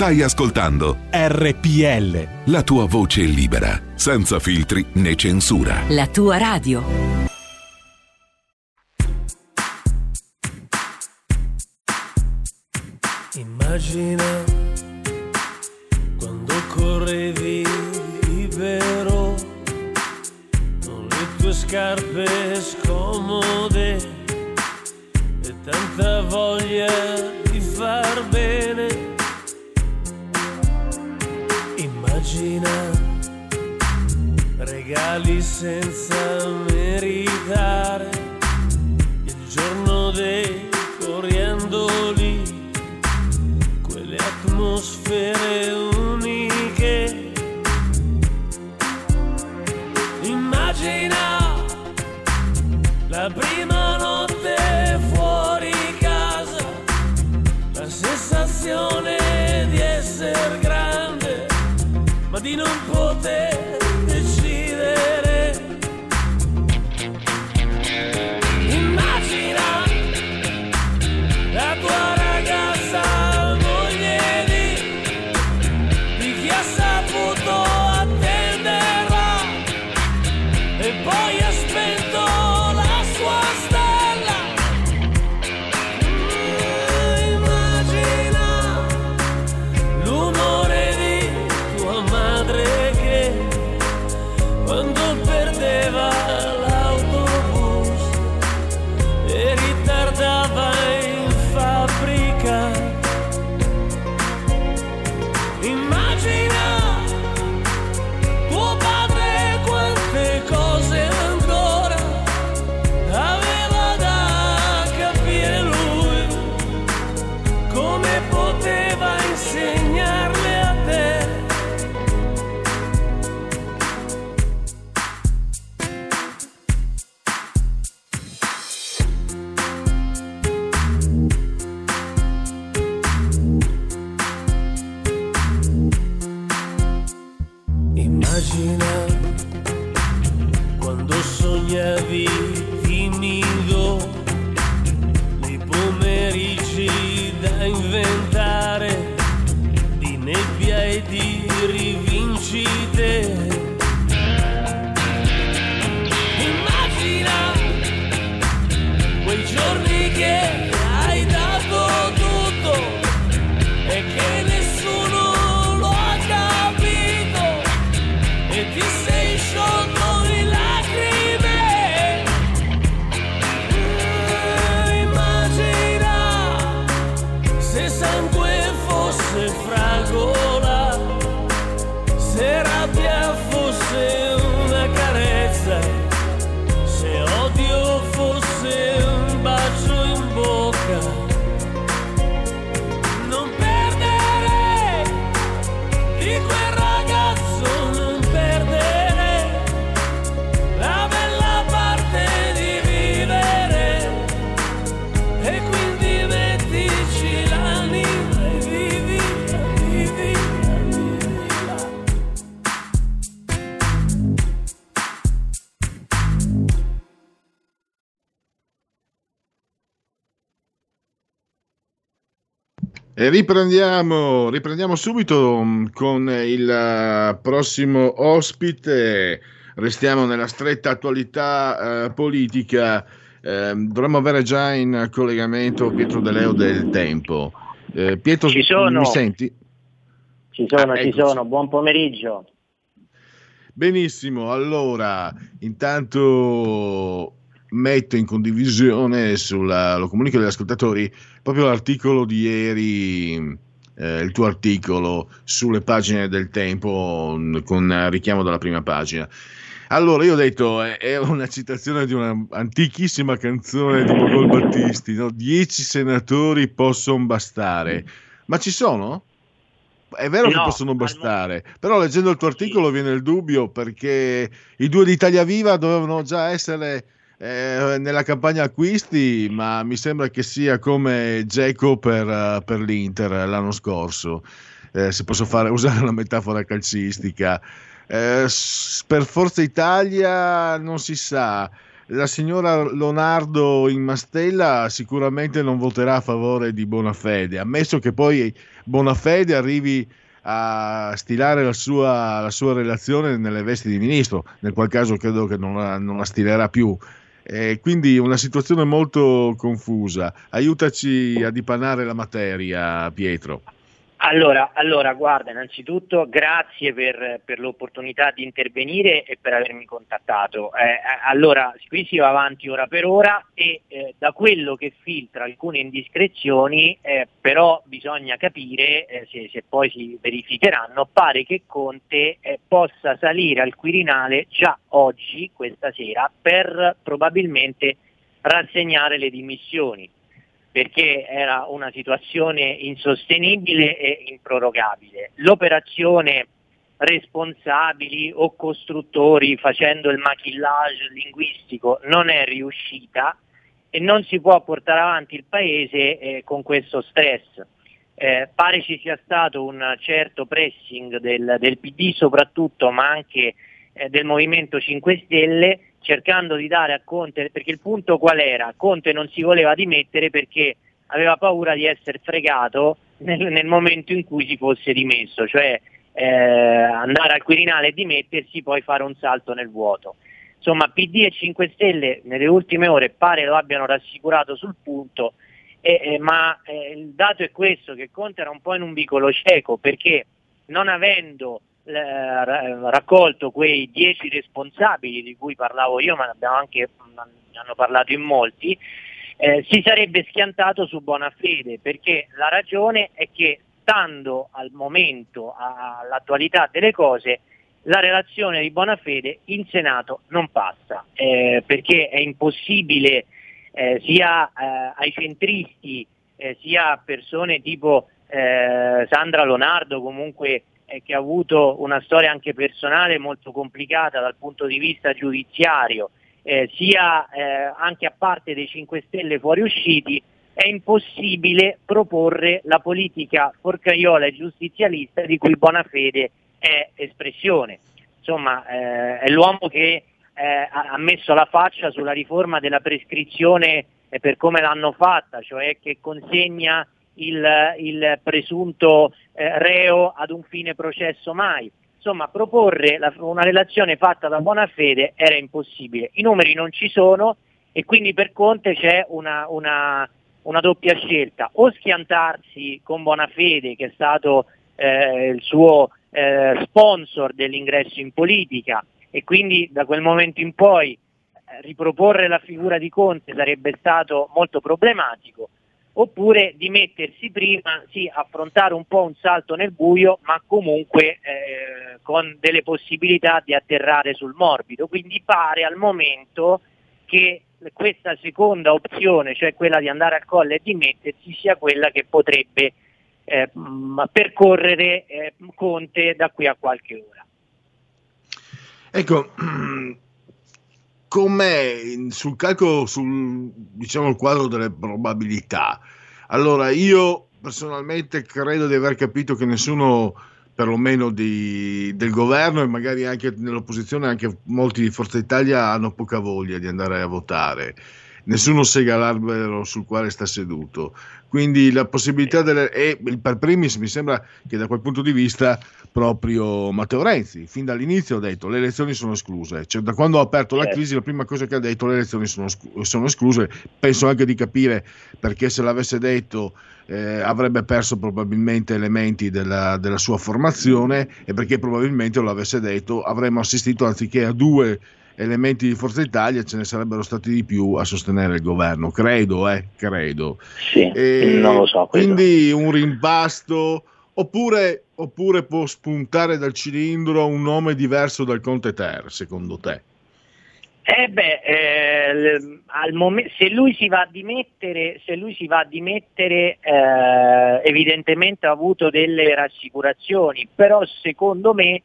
Stai ascoltando RPL. La tua voce libera, senza filtri né censura. La tua radio. Immagina quando correvi libero con le tue scarpe scomode e tanta voglia di far bene immagina regali senza meritare il giorno dei coriandoli quelle atmosfere riprendiamo, riprendiamo subito mm, con il eh, prossimo ospite. Restiamo nella stretta attualità eh, politica. Eh, dovremmo avere già in collegamento Pietro De Leo del Tempo. Eh, Pietro, Ci sono. mi senti? Ci sono, Ah, ci eccoci. sono, buon pomeriggio. Benissimo, allora intanto metto in condivisione sulla, lo comunico agli ascoltatori proprio l'articolo di ieri, eh, il tuo articolo sulle pagine del tempo mh, con richiamo dalla prima pagina. Allora, io ho detto, è, è una citazione di una antichissima canzone di Mogol Battisti, no? Dieci senatori possono bastare. Ma ci sono? È vero che No, possono bastare, però leggendo il tuo articolo viene il dubbio perché i due di Italia Viva dovevano già essere eh, nella campagna acquisti, ma mi sembra che sia come Geco per, eh, per l'Inter l'anno scorso, eh, se posso fare, [LAUGHS] usare una metafora calcistica. Eh, per Forza Italia non si sa. La signora Leonardo in Mastella sicuramente non voterà a favore di Bonafede, ammesso che poi Bonafede arrivi a stilare la sua, la sua relazione nelle vesti di ministro, nel qual caso credo che non non la stilerà più. Eh, quindi una situazione molto confusa. Aiutaci a dipanare la materia, Pietro. Allora, allora, guarda, innanzitutto grazie per, per l'opportunità di intervenire e per avermi contattato. Eh, eh, allora, qui si va avanti ora per ora e eh, da quello che filtra alcune indiscrezioni, eh, però bisogna capire eh, se, se poi si verificheranno, pare che Conte eh, possa salire al Quirinale già oggi, questa sera, per probabilmente rassegnare le dimissioni perché era una situazione insostenibile e improrogabile. L'operazione responsabili o costruttori facendo il maquillage linguistico non è riuscita e non si può portare avanti il paese eh, con questo stress. Eh, pare ci sia stato un certo pressing del, del PD soprattutto, ma anche eh, del Movimento 5 Stelle, cercando di dare a Conte, perché il punto qual era? Conte non si voleva dimettere perché aveva paura di essere fregato nel, nel momento in cui si fosse dimesso, cioè eh, andare al Quirinale e dimettersi, poi fare un salto nel vuoto. Insomma, PD e 5 Stelle nelle ultime ore pare lo abbiano rassicurato sul punto, eh, eh, ma il dato è questo, che Conte era un po' in un vicolo cieco, perché non avendo raccolto quei dieci responsabili di cui parlavo io, ma ne abbiamo anche, ne hanno parlato in molti, eh, si sarebbe schiantato su buona fede, perché la ragione è che stando al momento, all'attualità delle cose, la relazione di buona fede in Senato non passa, eh, perché è impossibile eh, sia eh, ai centristi, eh, sia a persone tipo eh, Sandra Leonardo, comunque eh, che ha avuto una storia anche personale molto complicata dal punto di vista giudiziario, eh, sia eh, anche a parte dei 5 Stelle fuoriusciti, è impossibile proporre la politica forcaiola e giustizialista di cui Bonafede è espressione. Insomma, eh, è l'uomo che eh, ha messo la faccia sulla riforma della prescrizione per come l'hanno fatta, cioè che consegna il, il presunto eh, reo ad un fine processo mai. Insomma, proporre la, una relazione fatta da buona fede era impossibile. I numeri non ci sono e quindi per Conte c'è una, una, una doppia scelta, o schiantarsi con buona fede, che è stato eh, il suo eh, sponsor dell'ingresso in politica, e quindi da quel momento in poi eh, riproporre la figura di Conte sarebbe stato molto problematico, oppure di mettersi prima, sì, affrontare un po' un salto nel buio, ma comunque eh, con delle possibilità di atterrare sul morbido. Quindi pare al momento che questa seconda opzione, cioè quella di andare al colle e dimettersi, sia quella che potrebbe eh, mh, percorrere eh, Conte da qui a qualche ora. Ecco, [CLEARS THROAT] com'è sul calcolo, sul diciamo, il quadro delle probabilità? Allora, io personalmente credo di aver capito che nessuno, perlomeno di, del governo e magari anche nell'opposizione, anche molti di Forza Italia hanno poca voglia di andare a votare. Nessuno sega l'albero sul quale sta seduto. Quindi la possibilità delle... e per primis mi sembra che da quel punto di vista proprio Matteo Renzi, fin dall'inizio ha detto le elezioni sono escluse, cioè, da quando ha aperto la crisi la prima cosa che ha detto le elezioni sono, sono escluse, penso anche di capire perché se l'avesse detto eh, avrebbe perso probabilmente elementi della, della sua formazione e perché probabilmente lo avesse detto avremmo assistito anziché a due elementi di Forza Italia ce ne sarebbero stati di più a sostenere il governo, credo, eh, credo. Sì, E non lo so. questo. quindi un rimpasto oppure, oppure può spuntare dal cilindro un nome diverso dal Conte Ter, secondo te? Eh beh, eh, momen- se lui si va a dimettere, se lui si va a dimettere eh, evidentemente ha avuto delle rassicurazioni, però secondo me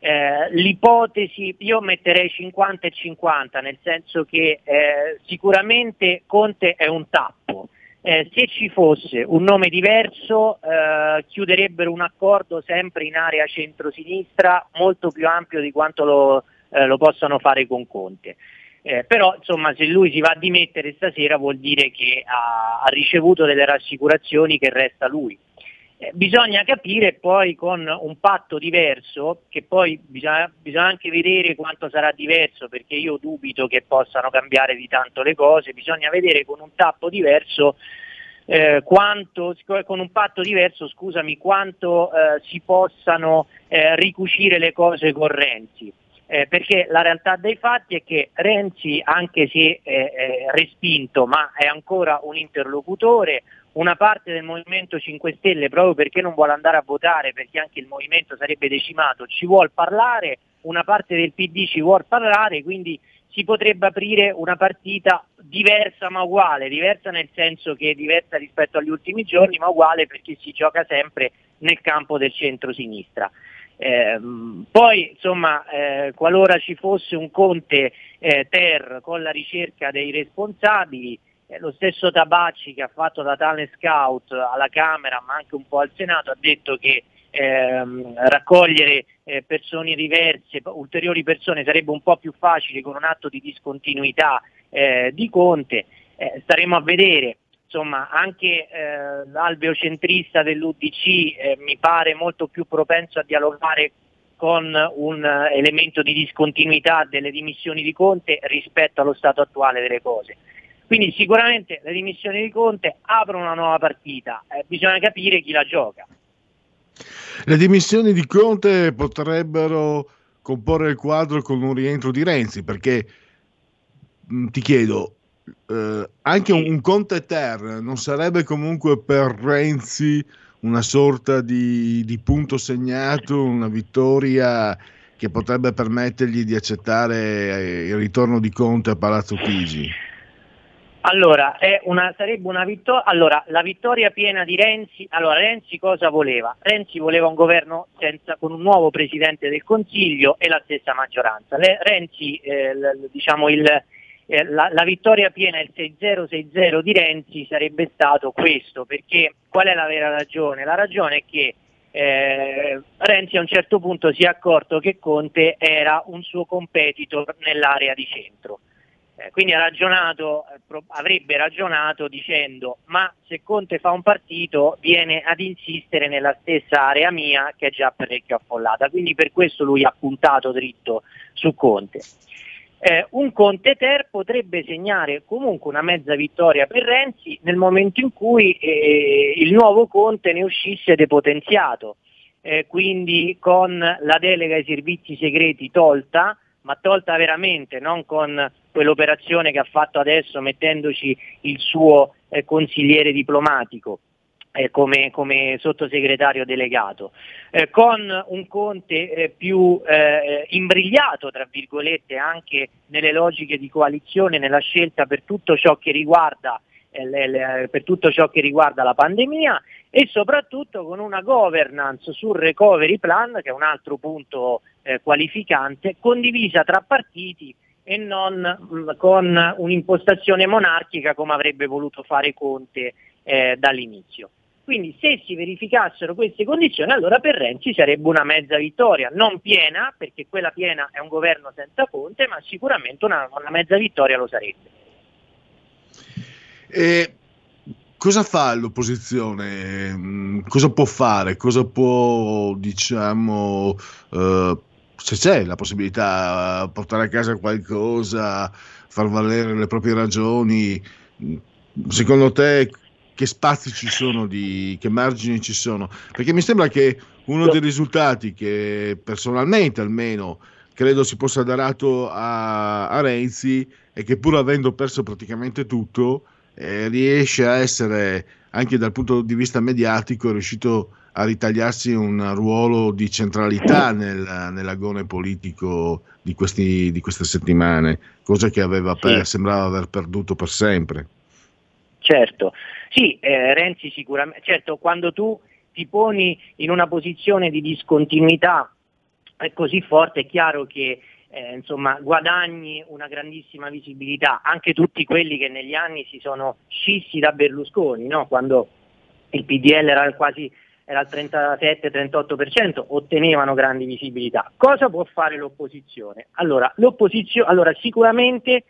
eh, l'ipotesi, io metterei 50 e 50, nel senso che eh, sicuramente Conte è un tappo. Eh, se ci fosse un nome diverso eh, chiuderebbero un accordo sempre in area centrosinistra molto più ampio di quanto lo, eh, lo possano fare con Conte. Eh, però insomma se lui si va a dimettere stasera vuol dire che ha, ha ricevuto delle rassicurazioni che resta lui. Eh, bisogna capire poi con un patto diverso, che poi bisogna, bisogna anche vedere quanto sarà diverso, perché io dubito che possano cambiare di tanto le cose, bisogna vedere con un tappo diverso eh, quanto, con un patto diverso, scusami, quanto eh, si possano eh, ricucire le cose con Renzi. Eh, perché la realtà dei fatti è che Renzi, anche se è, è respinto, ma è ancora un interlocutore, una parte del Movimento 5 Stelle, proprio perché non vuole andare a votare, perché anche il movimento sarebbe decimato, ci vuole parlare, una parte del PD ci vuole parlare, quindi si potrebbe aprire una partita diversa ma uguale, diversa nel senso che è diversa rispetto agli ultimi giorni, ma uguale perché si gioca sempre nel campo del centro-sinistra. Eh, poi, insomma, eh, qualora ci fosse un Conte eh, Ter con la ricerca dei responsabili, lo stesso Tabacci che ha fatto da talent scout alla Camera ma anche un po' al Senato ha detto che ehm, raccogliere eh, persone diverse, ulteriori persone sarebbe un po' più facile con un atto di discontinuità eh, di Conte, Eh, staremo a vedere. Insomma, anche eh, l'alveo centrista dell'UDC eh, mi pare molto più propenso a dialogare con un eh, elemento di discontinuità delle dimissioni di Conte rispetto allo stato attuale delle cose. Quindi sicuramente le dimissioni di Conte aprono una nuova partita, eh, bisogna capire chi la gioca. Le dimissioni di Conte potrebbero comporre il quadro con un rientro di Renzi, perché mh, ti chiedo, eh, anche un, un Conte Ter non sarebbe comunque per Renzi una sorta di, di punto segnato, una vittoria che potrebbe permettergli di accettare eh, il ritorno di Conte a Palazzo Chigi? Allora, una- sarebbe una vittoria. Allora, la vittoria piena di Renzi. Allora, Renzi cosa voleva? Renzi voleva un governo senza- con un nuovo presidente del Consiglio e la stessa maggioranza. Le- Renzi, eh, l- diciamo, il, eh, la, la vittoria piena, il 6-0-6-0 di Renzi sarebbe stato questo, perché qual è la vera ragione? La ragione è che eh, Renzi a un certo punto si è accorto che Conte era un suo competitor nell'area di centro. Eh, quindi ha ragionato, eh, avrebbe ragionato dicendo ma se Conte fa un partito viene ad insistere nella stessa area mia che è già parecchio affollata, quindi per questo lui ha puntato dritto su Conte. Eh, un Conte Ter potrebbe segnare comunque una mezza vittoria per Renzi nel momento in cui eh, il nuovo Conte ne uscisse depotenziato, eh, quindi con la delega ai servizi segreti tolta, ma tolta veramente, non con quell'operazione che ha fatto adesso mettendoci il suo eh, consigliere diplomatico. eh, come, come sottosegretario delegato, eh, con un Conte eh, più eh, imbrigliato, tra virgolette, anche nelle logiche di coalizione, nella scelta per tutto ciò che riguarda eh, per tutto ciò che riguarda la pandemia e soprattutto con una governance sul recovery plan, che è un altro punto eh, qualificante, condivisa tra partiti e non mh, con un'impostazione monarchica come avrebbe voluto fare Conte eh, dall'inizio. Quindi se si verificassero queste condizioni, allora per Renzi sarebbe una mezza vittoria, non piena, perché quella piena è un governo senza Conte, ma sicuramente una, una mezza vittoria lo sarebbe. E cosa fa l'opposizione? Mm, Cosa può fare? Cosa può, diciamo, eh, se c'è la possibilità, eh, portare a casa qualcosa, far valere le proprie ragioni? Mm, Secondo te che spazi ci sono, di, che margini ci sono? Perché mi sembra che uno dei risultati che personalmente almeno credo si possa dare atto a, a Renzi è che pur avendo perso praticamente tutto, eh, riesce a essere anche dal punto di vista mediatico riuscito a ritagliarsi un ruolo di centralità nel- nell'agone politico di, questi- di queste settimane, cosa che aveva per- sembrava aver perduto per sempre. Certo, sì, eh, Renzi sicuramente, certo, quando tu ti poni in una posizione di discontinuità così forte è chiaro che eh, insomma, guadagni una grandissima visibilità, anche tutti quelli che negli anni si sono scissi da Berlusconi, no? quando il PDL era quasi era al 37-38%, ottenevano grandi visibilità. Cosa può fare l'opposizione? Allora, l'opposizio- allora sicuramente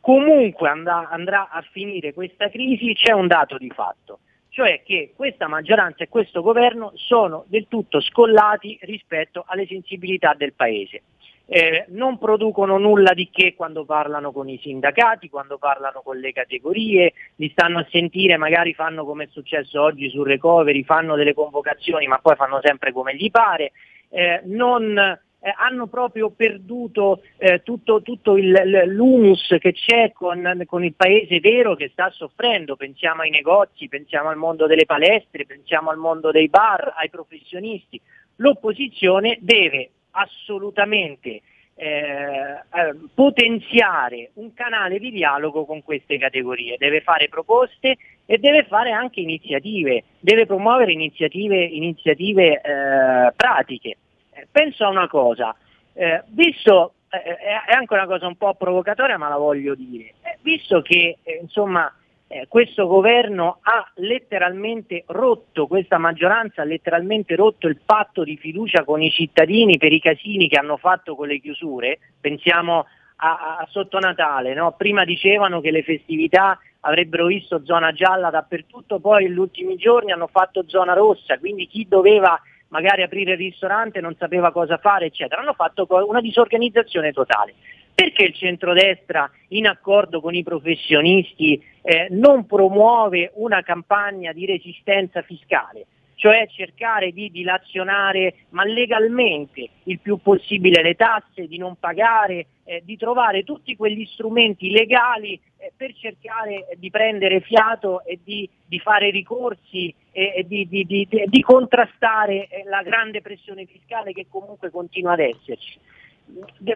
comunque andrà, andrà a finire questa crisi, c'è un dato di fatto, cioè che questa maggioranza e questo governo sono del tutto scollati rispetto alle sensibilità del Paese. Eh, non producono nulla di che quando parlano con i sindacati, quando parlano con le categorie, li stanno a sentire, magari fanno come è successo oggi sul recovery, fanno delle convocazioni ma poi fanno sempre come gli pare, eh, non, eh, hanno proprio perduto eh, tutto, tutto il, l'humus che c'è con, con il paese vero che sta soffrendo, pensiamo ai negozi, pensiamo al mondo delle palestre, pensiamo al mondo dei bar, ai professionisti. L'opposizione deve assolutamente eh, eh, potenziare un canale di dialogo con queste categorie, deve fare proposte e deve fare anche iniziative, deve promuovere iniziative, iniziative eh, pratiche. Eh, penso a una cosa, eh, visto, eh, è anche una cosa un po' provocatoria ma la voglio dire, visto che insomma eh, questo governo ha letteralmente rotto, questa maggioranza ha letteralmente rotto il patto di fiducia con i cittadini per i casini che hanno fatto con le chiusure, pensiamo a, a sotto Natale, no? prima dicevano che le festività avrebbero visto zona gialla dappertutto, poi negli ultimi giorni hanno fatto zona rossa, quindi chi doveva magari aprire il ristorante non sapeva cosa fare, eccetera, hanno fatto una disorganizzazione totale. Perché il centrodestra, in accordo con i professionisti, eh, non promuove una campagna di resistenza fiscale? Cioè cercare di dilazionare, ma legalmente, il più possibile le tasse, di non pagare, eh, di trovare tutti quegli strumenti legali eh, per cercare di prendere fiato e di, di fare ricorsi e, e di, di- di- contrastare eh, la grande pressione fiscale che comunque continua ad esserci.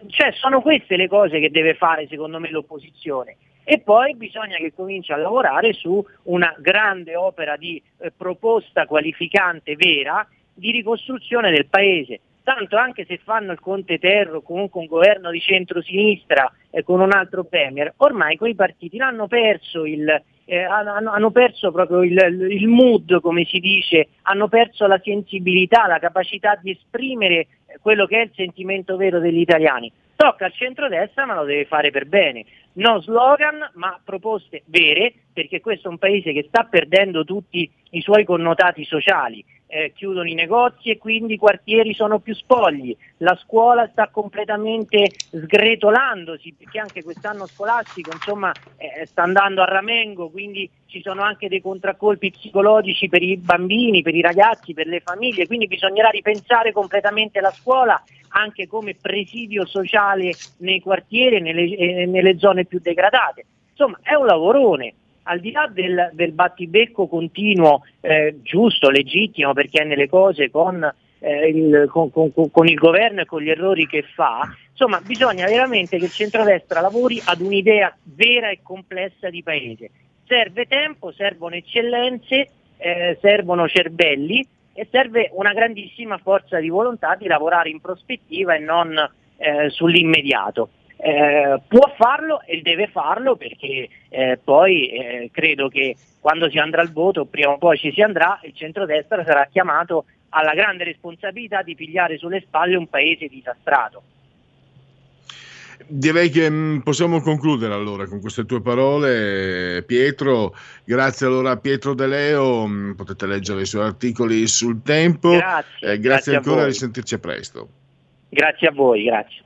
Cioè, sono queste le cose che deve fare secondo me l'opposizione. E poi bisogna che cominci a lavorare su una grande opera di eh, proposta qualificante vera di ricostruzione del paese. Tanto anche se fanno il Conte Terro, comunque un governo di centrosinistra e con un altro premier, ormai quei partiti l'hanno perso il, eh, hanno, hanno perso proprio il, il mood, come si dice, hanno perso la sensibilità, la capacità di esprimere quello che è il sentimento vero degli italiani. Tocca al centrodestra ma lo deve fare per bene. No slogan ma proposte vere perché questo è un paese che sta perdendo tutti i suoi connotati sociali. Eh, chiudono i negozi e quindi i quartieri sono più spogli, la scuola sta completamente sgretolandosi perché anche quest'anno scolastico insomma, eh, sta andando a ramengo, quindi ci sono anche dei contraccolpi psicologici per i bambini, per i ragazzi, per le famiglie, quindi bisognerà ripensare completamente la scuola anche come presidio sociale nei quartieri e nelle, eh, nelle zone più degradate. Insomma è un lavorone al di là del, del battibecco continuo, eh, giusto, legittimo, perché è nelle cose con, eh, il, con, con, con, il governo e con gli errori che fa, insomma bisogna veramente che il centrodestra lavori ad un'idea vera e complessa di paese. Serve tempo, servono eccellenze, eh, servono cervelli e serve una grandissima forza di volontà di lavorare in prospettiva e non eh, sull'immediato. Eh, può farlo e deve farlo perché eh, poi eh, credo che quando si andrà al voto, prima o poi ci si andrà, il centrodestra sarà chiamato alla grande responsabilità di pigliare sulle spalle un paese disastrato. Direi che mh, mm, possiamo concludere allora con queste tue parole, Pietro. Grazie allora a Pietro De Leo, mh, mm, potete leggere i suoi articoli sul tempo. Grazie, eh, grazie, grazie ancora, a risentirci presto. Grazie a voi, grazie.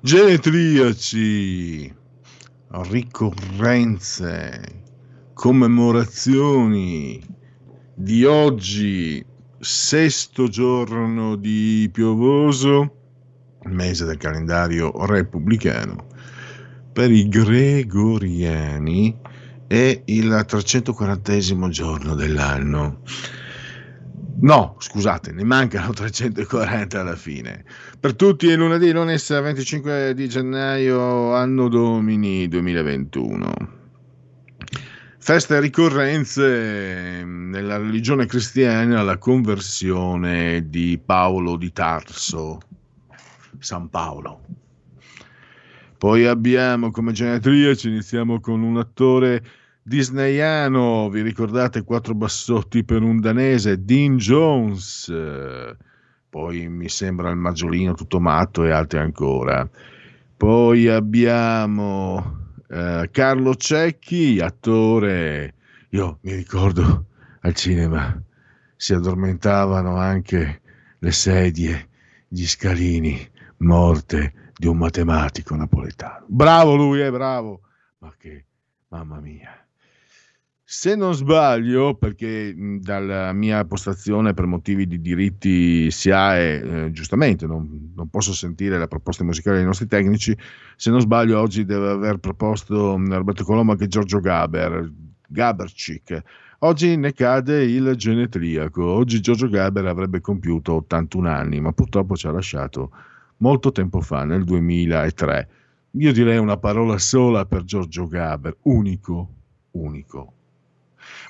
Genetriaci, ricorrenze, commemorazioni di oggi, sesto giorno di piovoso, mese del calendario repubblicano, per i gregoriani è il 340 giorno dell'anno. No, scusate, ne mancano [LAUGHS] 340 alla fine. Per tutti è lunedì, lunedì 25 di gennaio, anno domini 2021. Feste e ricorrenze nella religione cristiana, la conversione di Paolo di Tarso, San Paolo. Poi abbiamo come genetriaci, iniziamo con un attore disneyano, vi ricordate quattro bassotti per un danese, Dean Jones, poi mi sembra il Maggiolino tutto matto e altri ancora. Poi abbiamo eh, Carlo Cecchi, attore, io mi ricordo al cinema si addormentavano anche le sedie, gli scalini, morte di un matematico napoletano. Bravo lui, è eh, bravo, ma che, mamma mia. Se non sbaglio, perché dalla mia postazione per motivi di diritti SIAE, eh, giustamente non, non, posso sentire la proposta musicale dei nostri tecnici, se non sbaglio oggi deve aver proposto Roberto Colombo anche Giorgio Gaber, Gabercic. Oggi ne cade il genetriaco, oggi Giorgio Gaber avrebbe compiuto 81 anni, ma purtroppo ci ha lasciato molto tempo fa, nel 2003. Io direi una parola sola per Giorgio Gaber, unico, unico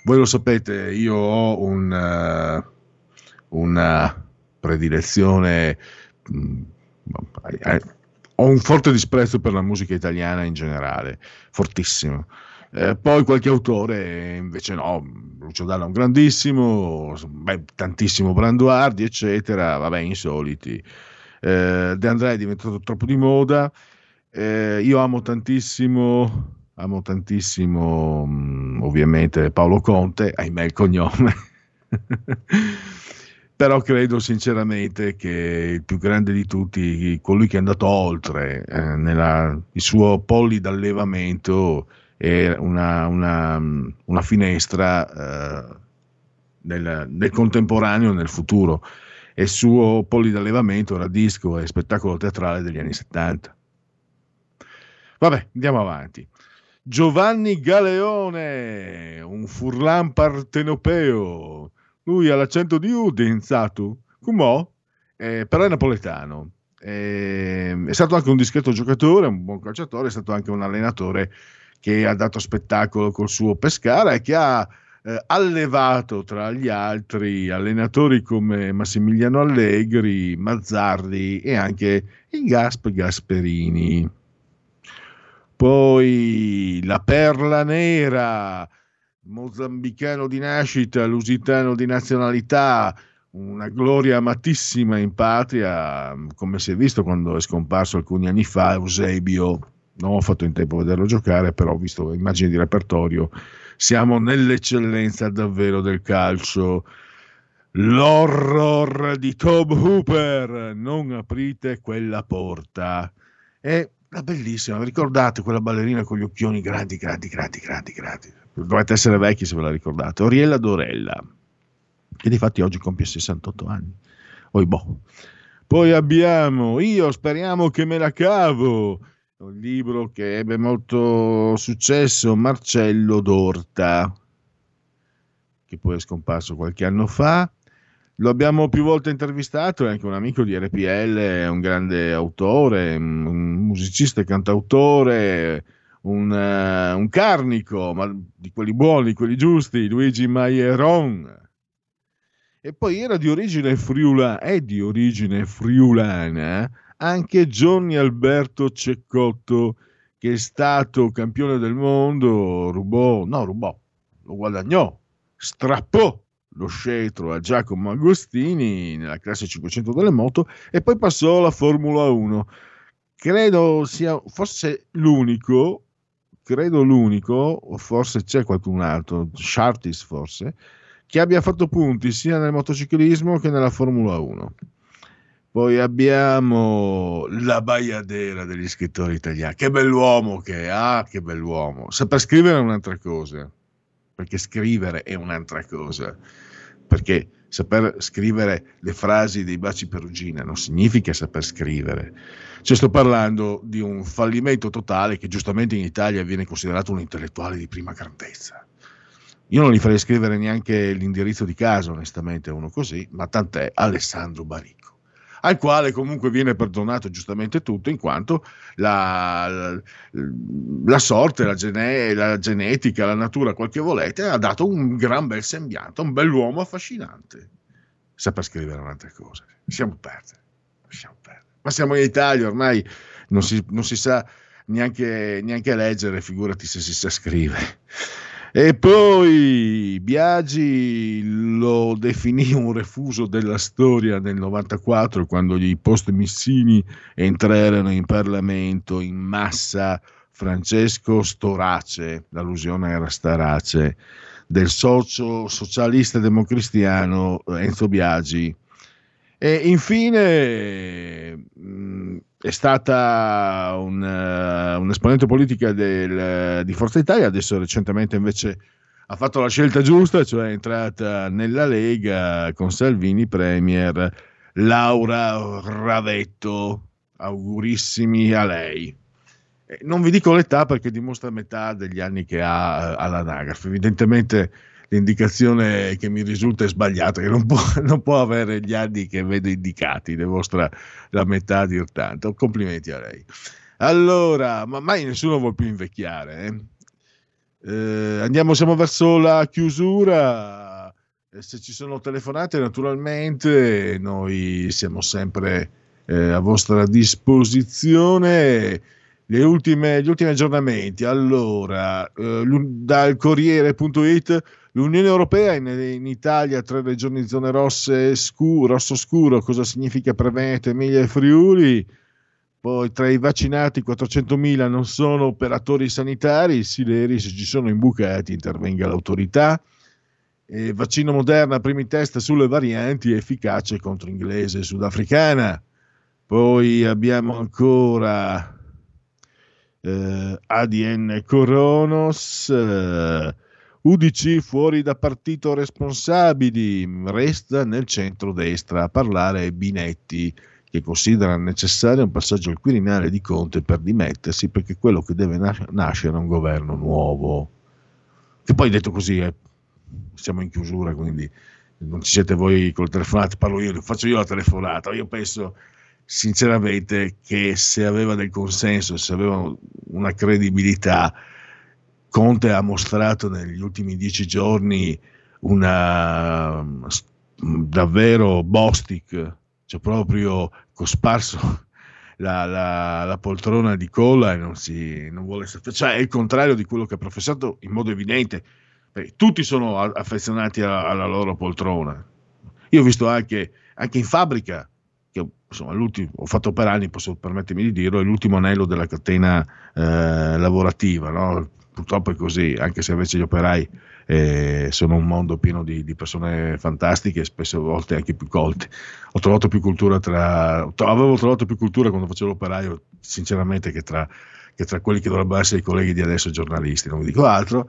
voi lo sapete, io ho un, uh, una predilezione, mh, mm, eh, ho un forte disprezzo per la musica italiana in generale, fortissimo. Eh, poi qualche autore invece no, Lucio Dalla è un grandissimo, beh, tantissimo Branduardi, eccetera, vabbè, insoliti. Eh, De André è diventato troppo di moda. Eh, io amo tantissimo amo tantissimo mm, ovviamente Paolo Conte, ahimè il cognome, [LAUGHS] però credo sinceramente che il più grande di tutti, colui che è andato oltre eh, nella, il suo polli d'allevamento, è una, una, una finestra eh, nel, nel, contemporaneo nel futuro. e il suo polidallevamento era disco e spettacolo teatrale degli anni 70. Vabbè, andiamo avanti. Giovanni Galeone, un furlan partenopeo. Lui ha l'accento di Udinzatu, Cumò, eh, però è napoletano. Eh, è stato anche un discreto giocatore, un buon calciatore, è stato anche un allenatore che ha dato spettacolo col suo Pescara e che ha eh, allevato tra gli altri allenatori come Massimiliano Allegri, Mazzardi e anche il Gasp Gasperini. Poi la Perla Nera, mozambicano di nascita, lusitano di nazionalità, una gloria amatissima in patria, come si è visto quando è scomparso alcuni anni fa, Eusebio. Non ho fatto in tempo a vederlo giocare, però ho visto immagini di repertorio. Siamo nell'eccellenza davvero del calcio. L'horror di Tom Hooper, non aprite quella porta. È la bellissima, ricordate quella ballerina con gli occhioni grandi, grandi, grandi, grandi, grandi. Dovete essere vecchi se ve la ricordate. Oriella Dorella, che di fatti oggi compie 68 anni. Oibò. Poi abbiamo Io speriamo che me la cavo, un libro che ebbe molto successo, Marcello Dorta, che poi è scomparso qualche anno fa. Lo abbiamo più volte intervistato, è anche un amico di RPL, è un grande autore, un musicista e cantautore, un, uh, un carnico, ma di quelli buoni, quelli giusti, Luigi Maieron. E poi era di origine friulana, è di origine friulana anche Johnny Alberto Ceccotto, che è stato campione del mondo, rubò, no rubò, lo guadagnò, strappò lo scettro a Giacomo Agostini nella classe 500 delle moto e poi passò alla Formula 1. Credo sia forse l'unico, credo l'unico, o forse c'è qualcun altro, Shartis forse, che abbia fatto punti sia nel motociclismo che nella Formula 1. Poi abbiamo la baiadera degli scrittori italiani. Che bell'uomo che è, ah, che bell'uomo. Saper scrivere è un'altra cosa, perché scrivere è un'altra cosa. Perché saper scrivere le frasi dei baci perugina non significa saper scrivere. Cioè sto parlando di un fallimento totale che giustamente in Italia viene considerato un intellettuale di prima grandezza. Io non gli farei scrivere neanche l'indirizzo di casa, onestamente, a uno così, ma tant'è Alessandro Baricco al quale comunque viene perdonato giustamente tutto in quanto la, la, la sorte, la, gene, la, genetica, la natura, quel che volete, ha dato un gran bel sembianto, un bell'uomo affascinante. Saper scrivere un'altra cosa. Siamo perdere. Siamo perdere. Ma siamo in Italia, ormai non si, non si sa neanche, neanche leggere, figurati se si sa scrivere. E poi Biagi lo definì un refuso della storia nel 94 quando gli post-missini entrarono in Parlamento in massa Francesco Storace, l'allusione era Starace, del socio socialista democristiano Enzo Biagi. E infine è stata un, uh, un esponente politica del, di Forza Italia, adesso recentemente invece ha fatto la scelta giusta, cioè è entrata nella Lega con Salvini Premier, Laura Ravetto. Augurissimi a lei. Non vi dico l'età perché dimostra metà degli anni che ha all'anagrafe. Evidentemente l'indicazione che mi risulta è sbagliata, che non può, [LAUGHS] non può, avere gli anni che vedo indicati, dimostra la metà a dir tanto. Complimenti a lei. Allora, ma mai nessuno vuole più invecchiare. Eh? Eh, andiamo, siamo verso la chiusura. Se ci sono telefonate, naturalmente noi siamo sempre eh, a vostra disposizione. Ultime, gli ultimi aggiornamenti. Allora, eh, dal Corriere.it L'Unione Europea in, in, Italia tre regioni zone rosse scu, rosso scuro, cosa significa Preveneto, Emilia e Friuli? Poi tra i vaccinati 400.000 non sono operatori sanitari, Sileri se ci sono imbucati intervenga l'autorità. E vaccino Moderna, primi test sulle varianti, efficace contro inglese e sudafricana. Poi abbiamo ancora eh, ADN Coronos. Eh, UDC fuori da partito responsabili, resta nel centro-destra a parlare Binetti che considera necessario un passaggio al Quirinale di Conte per dimettersi perché quello che deve nas- nascere è un governo nuovo. Che poi detto così, eh, siamo in chiusura, quindi non ci siete voi col telefonato, parlo io, faccio io la telefonata. Io penso sinceramente che se aveva del consenso, se aveva una credibilità, Conte ha mostrato negli ultimi dieci giorni una davvero Bostic, cioè proprio cosparso [LAUGHS] la, la, la, poltrona di colla e non, si, non vuole cioè è il contrario di quello che ha professato in modo evidente tutti sono affezionati alla, alla loro poltrona io ho visto anche, anche in fabbrica che insomma, ho fatto per anni, posso permettermi di dirlo, è l'ultimo anello della catena eh, lavorativa, no? Purtroppo è così, anche se invece gli operai eh, sono un mondo pieno di, di, persone fantastiche, spesso a volte anche più colte. Ho trovato più cultura tra, avevo trovato più cultura quando facevo l'operaio, sinceramente, che tra, che tra quelli che dovrebbero essere i colleghi di adesso giornalisti, non vi dico altro.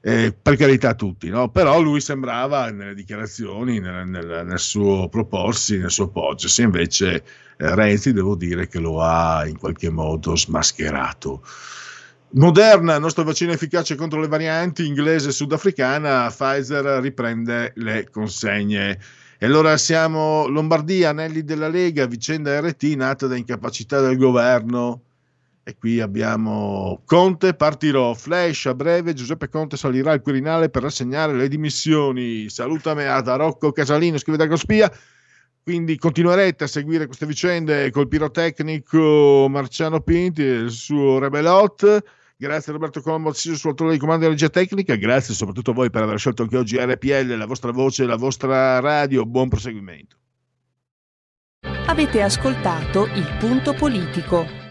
Eh, per carità tutti, no? però lui sembrava nelle dichiarazioni, nel, nel, nel suo proporsi, nel suo se invece eh, Renzi devo dire che lo ha in qualche modo smascherato. Moderna, nostro vaccino efficace contro le varianti inglese e sudafricana, Pfizer riprende le consegne. E allora siamo Lombardia, anelli della Lega, vicenda RT nata da incapacità del governo. E qui abbiamo Conte, partirò, flash a breve, Giuseppe Conte salirà al Quirinale per rassegnare le dimissioni. Salutami da Rocco Casalino, scrive da Cospia. Quindi continuerete a seguire queste vicende col pirotecnico Marciano Pinti e il suo Rebelot. Grazie Roberto Colombo, sul autore di comando di regia tecnica. Grazie soprattutto a voi per aver scelto anche oggi RPL, la vostra voce, la vostra radio. Buon proseguimento. Avete ascoltato il punto politico.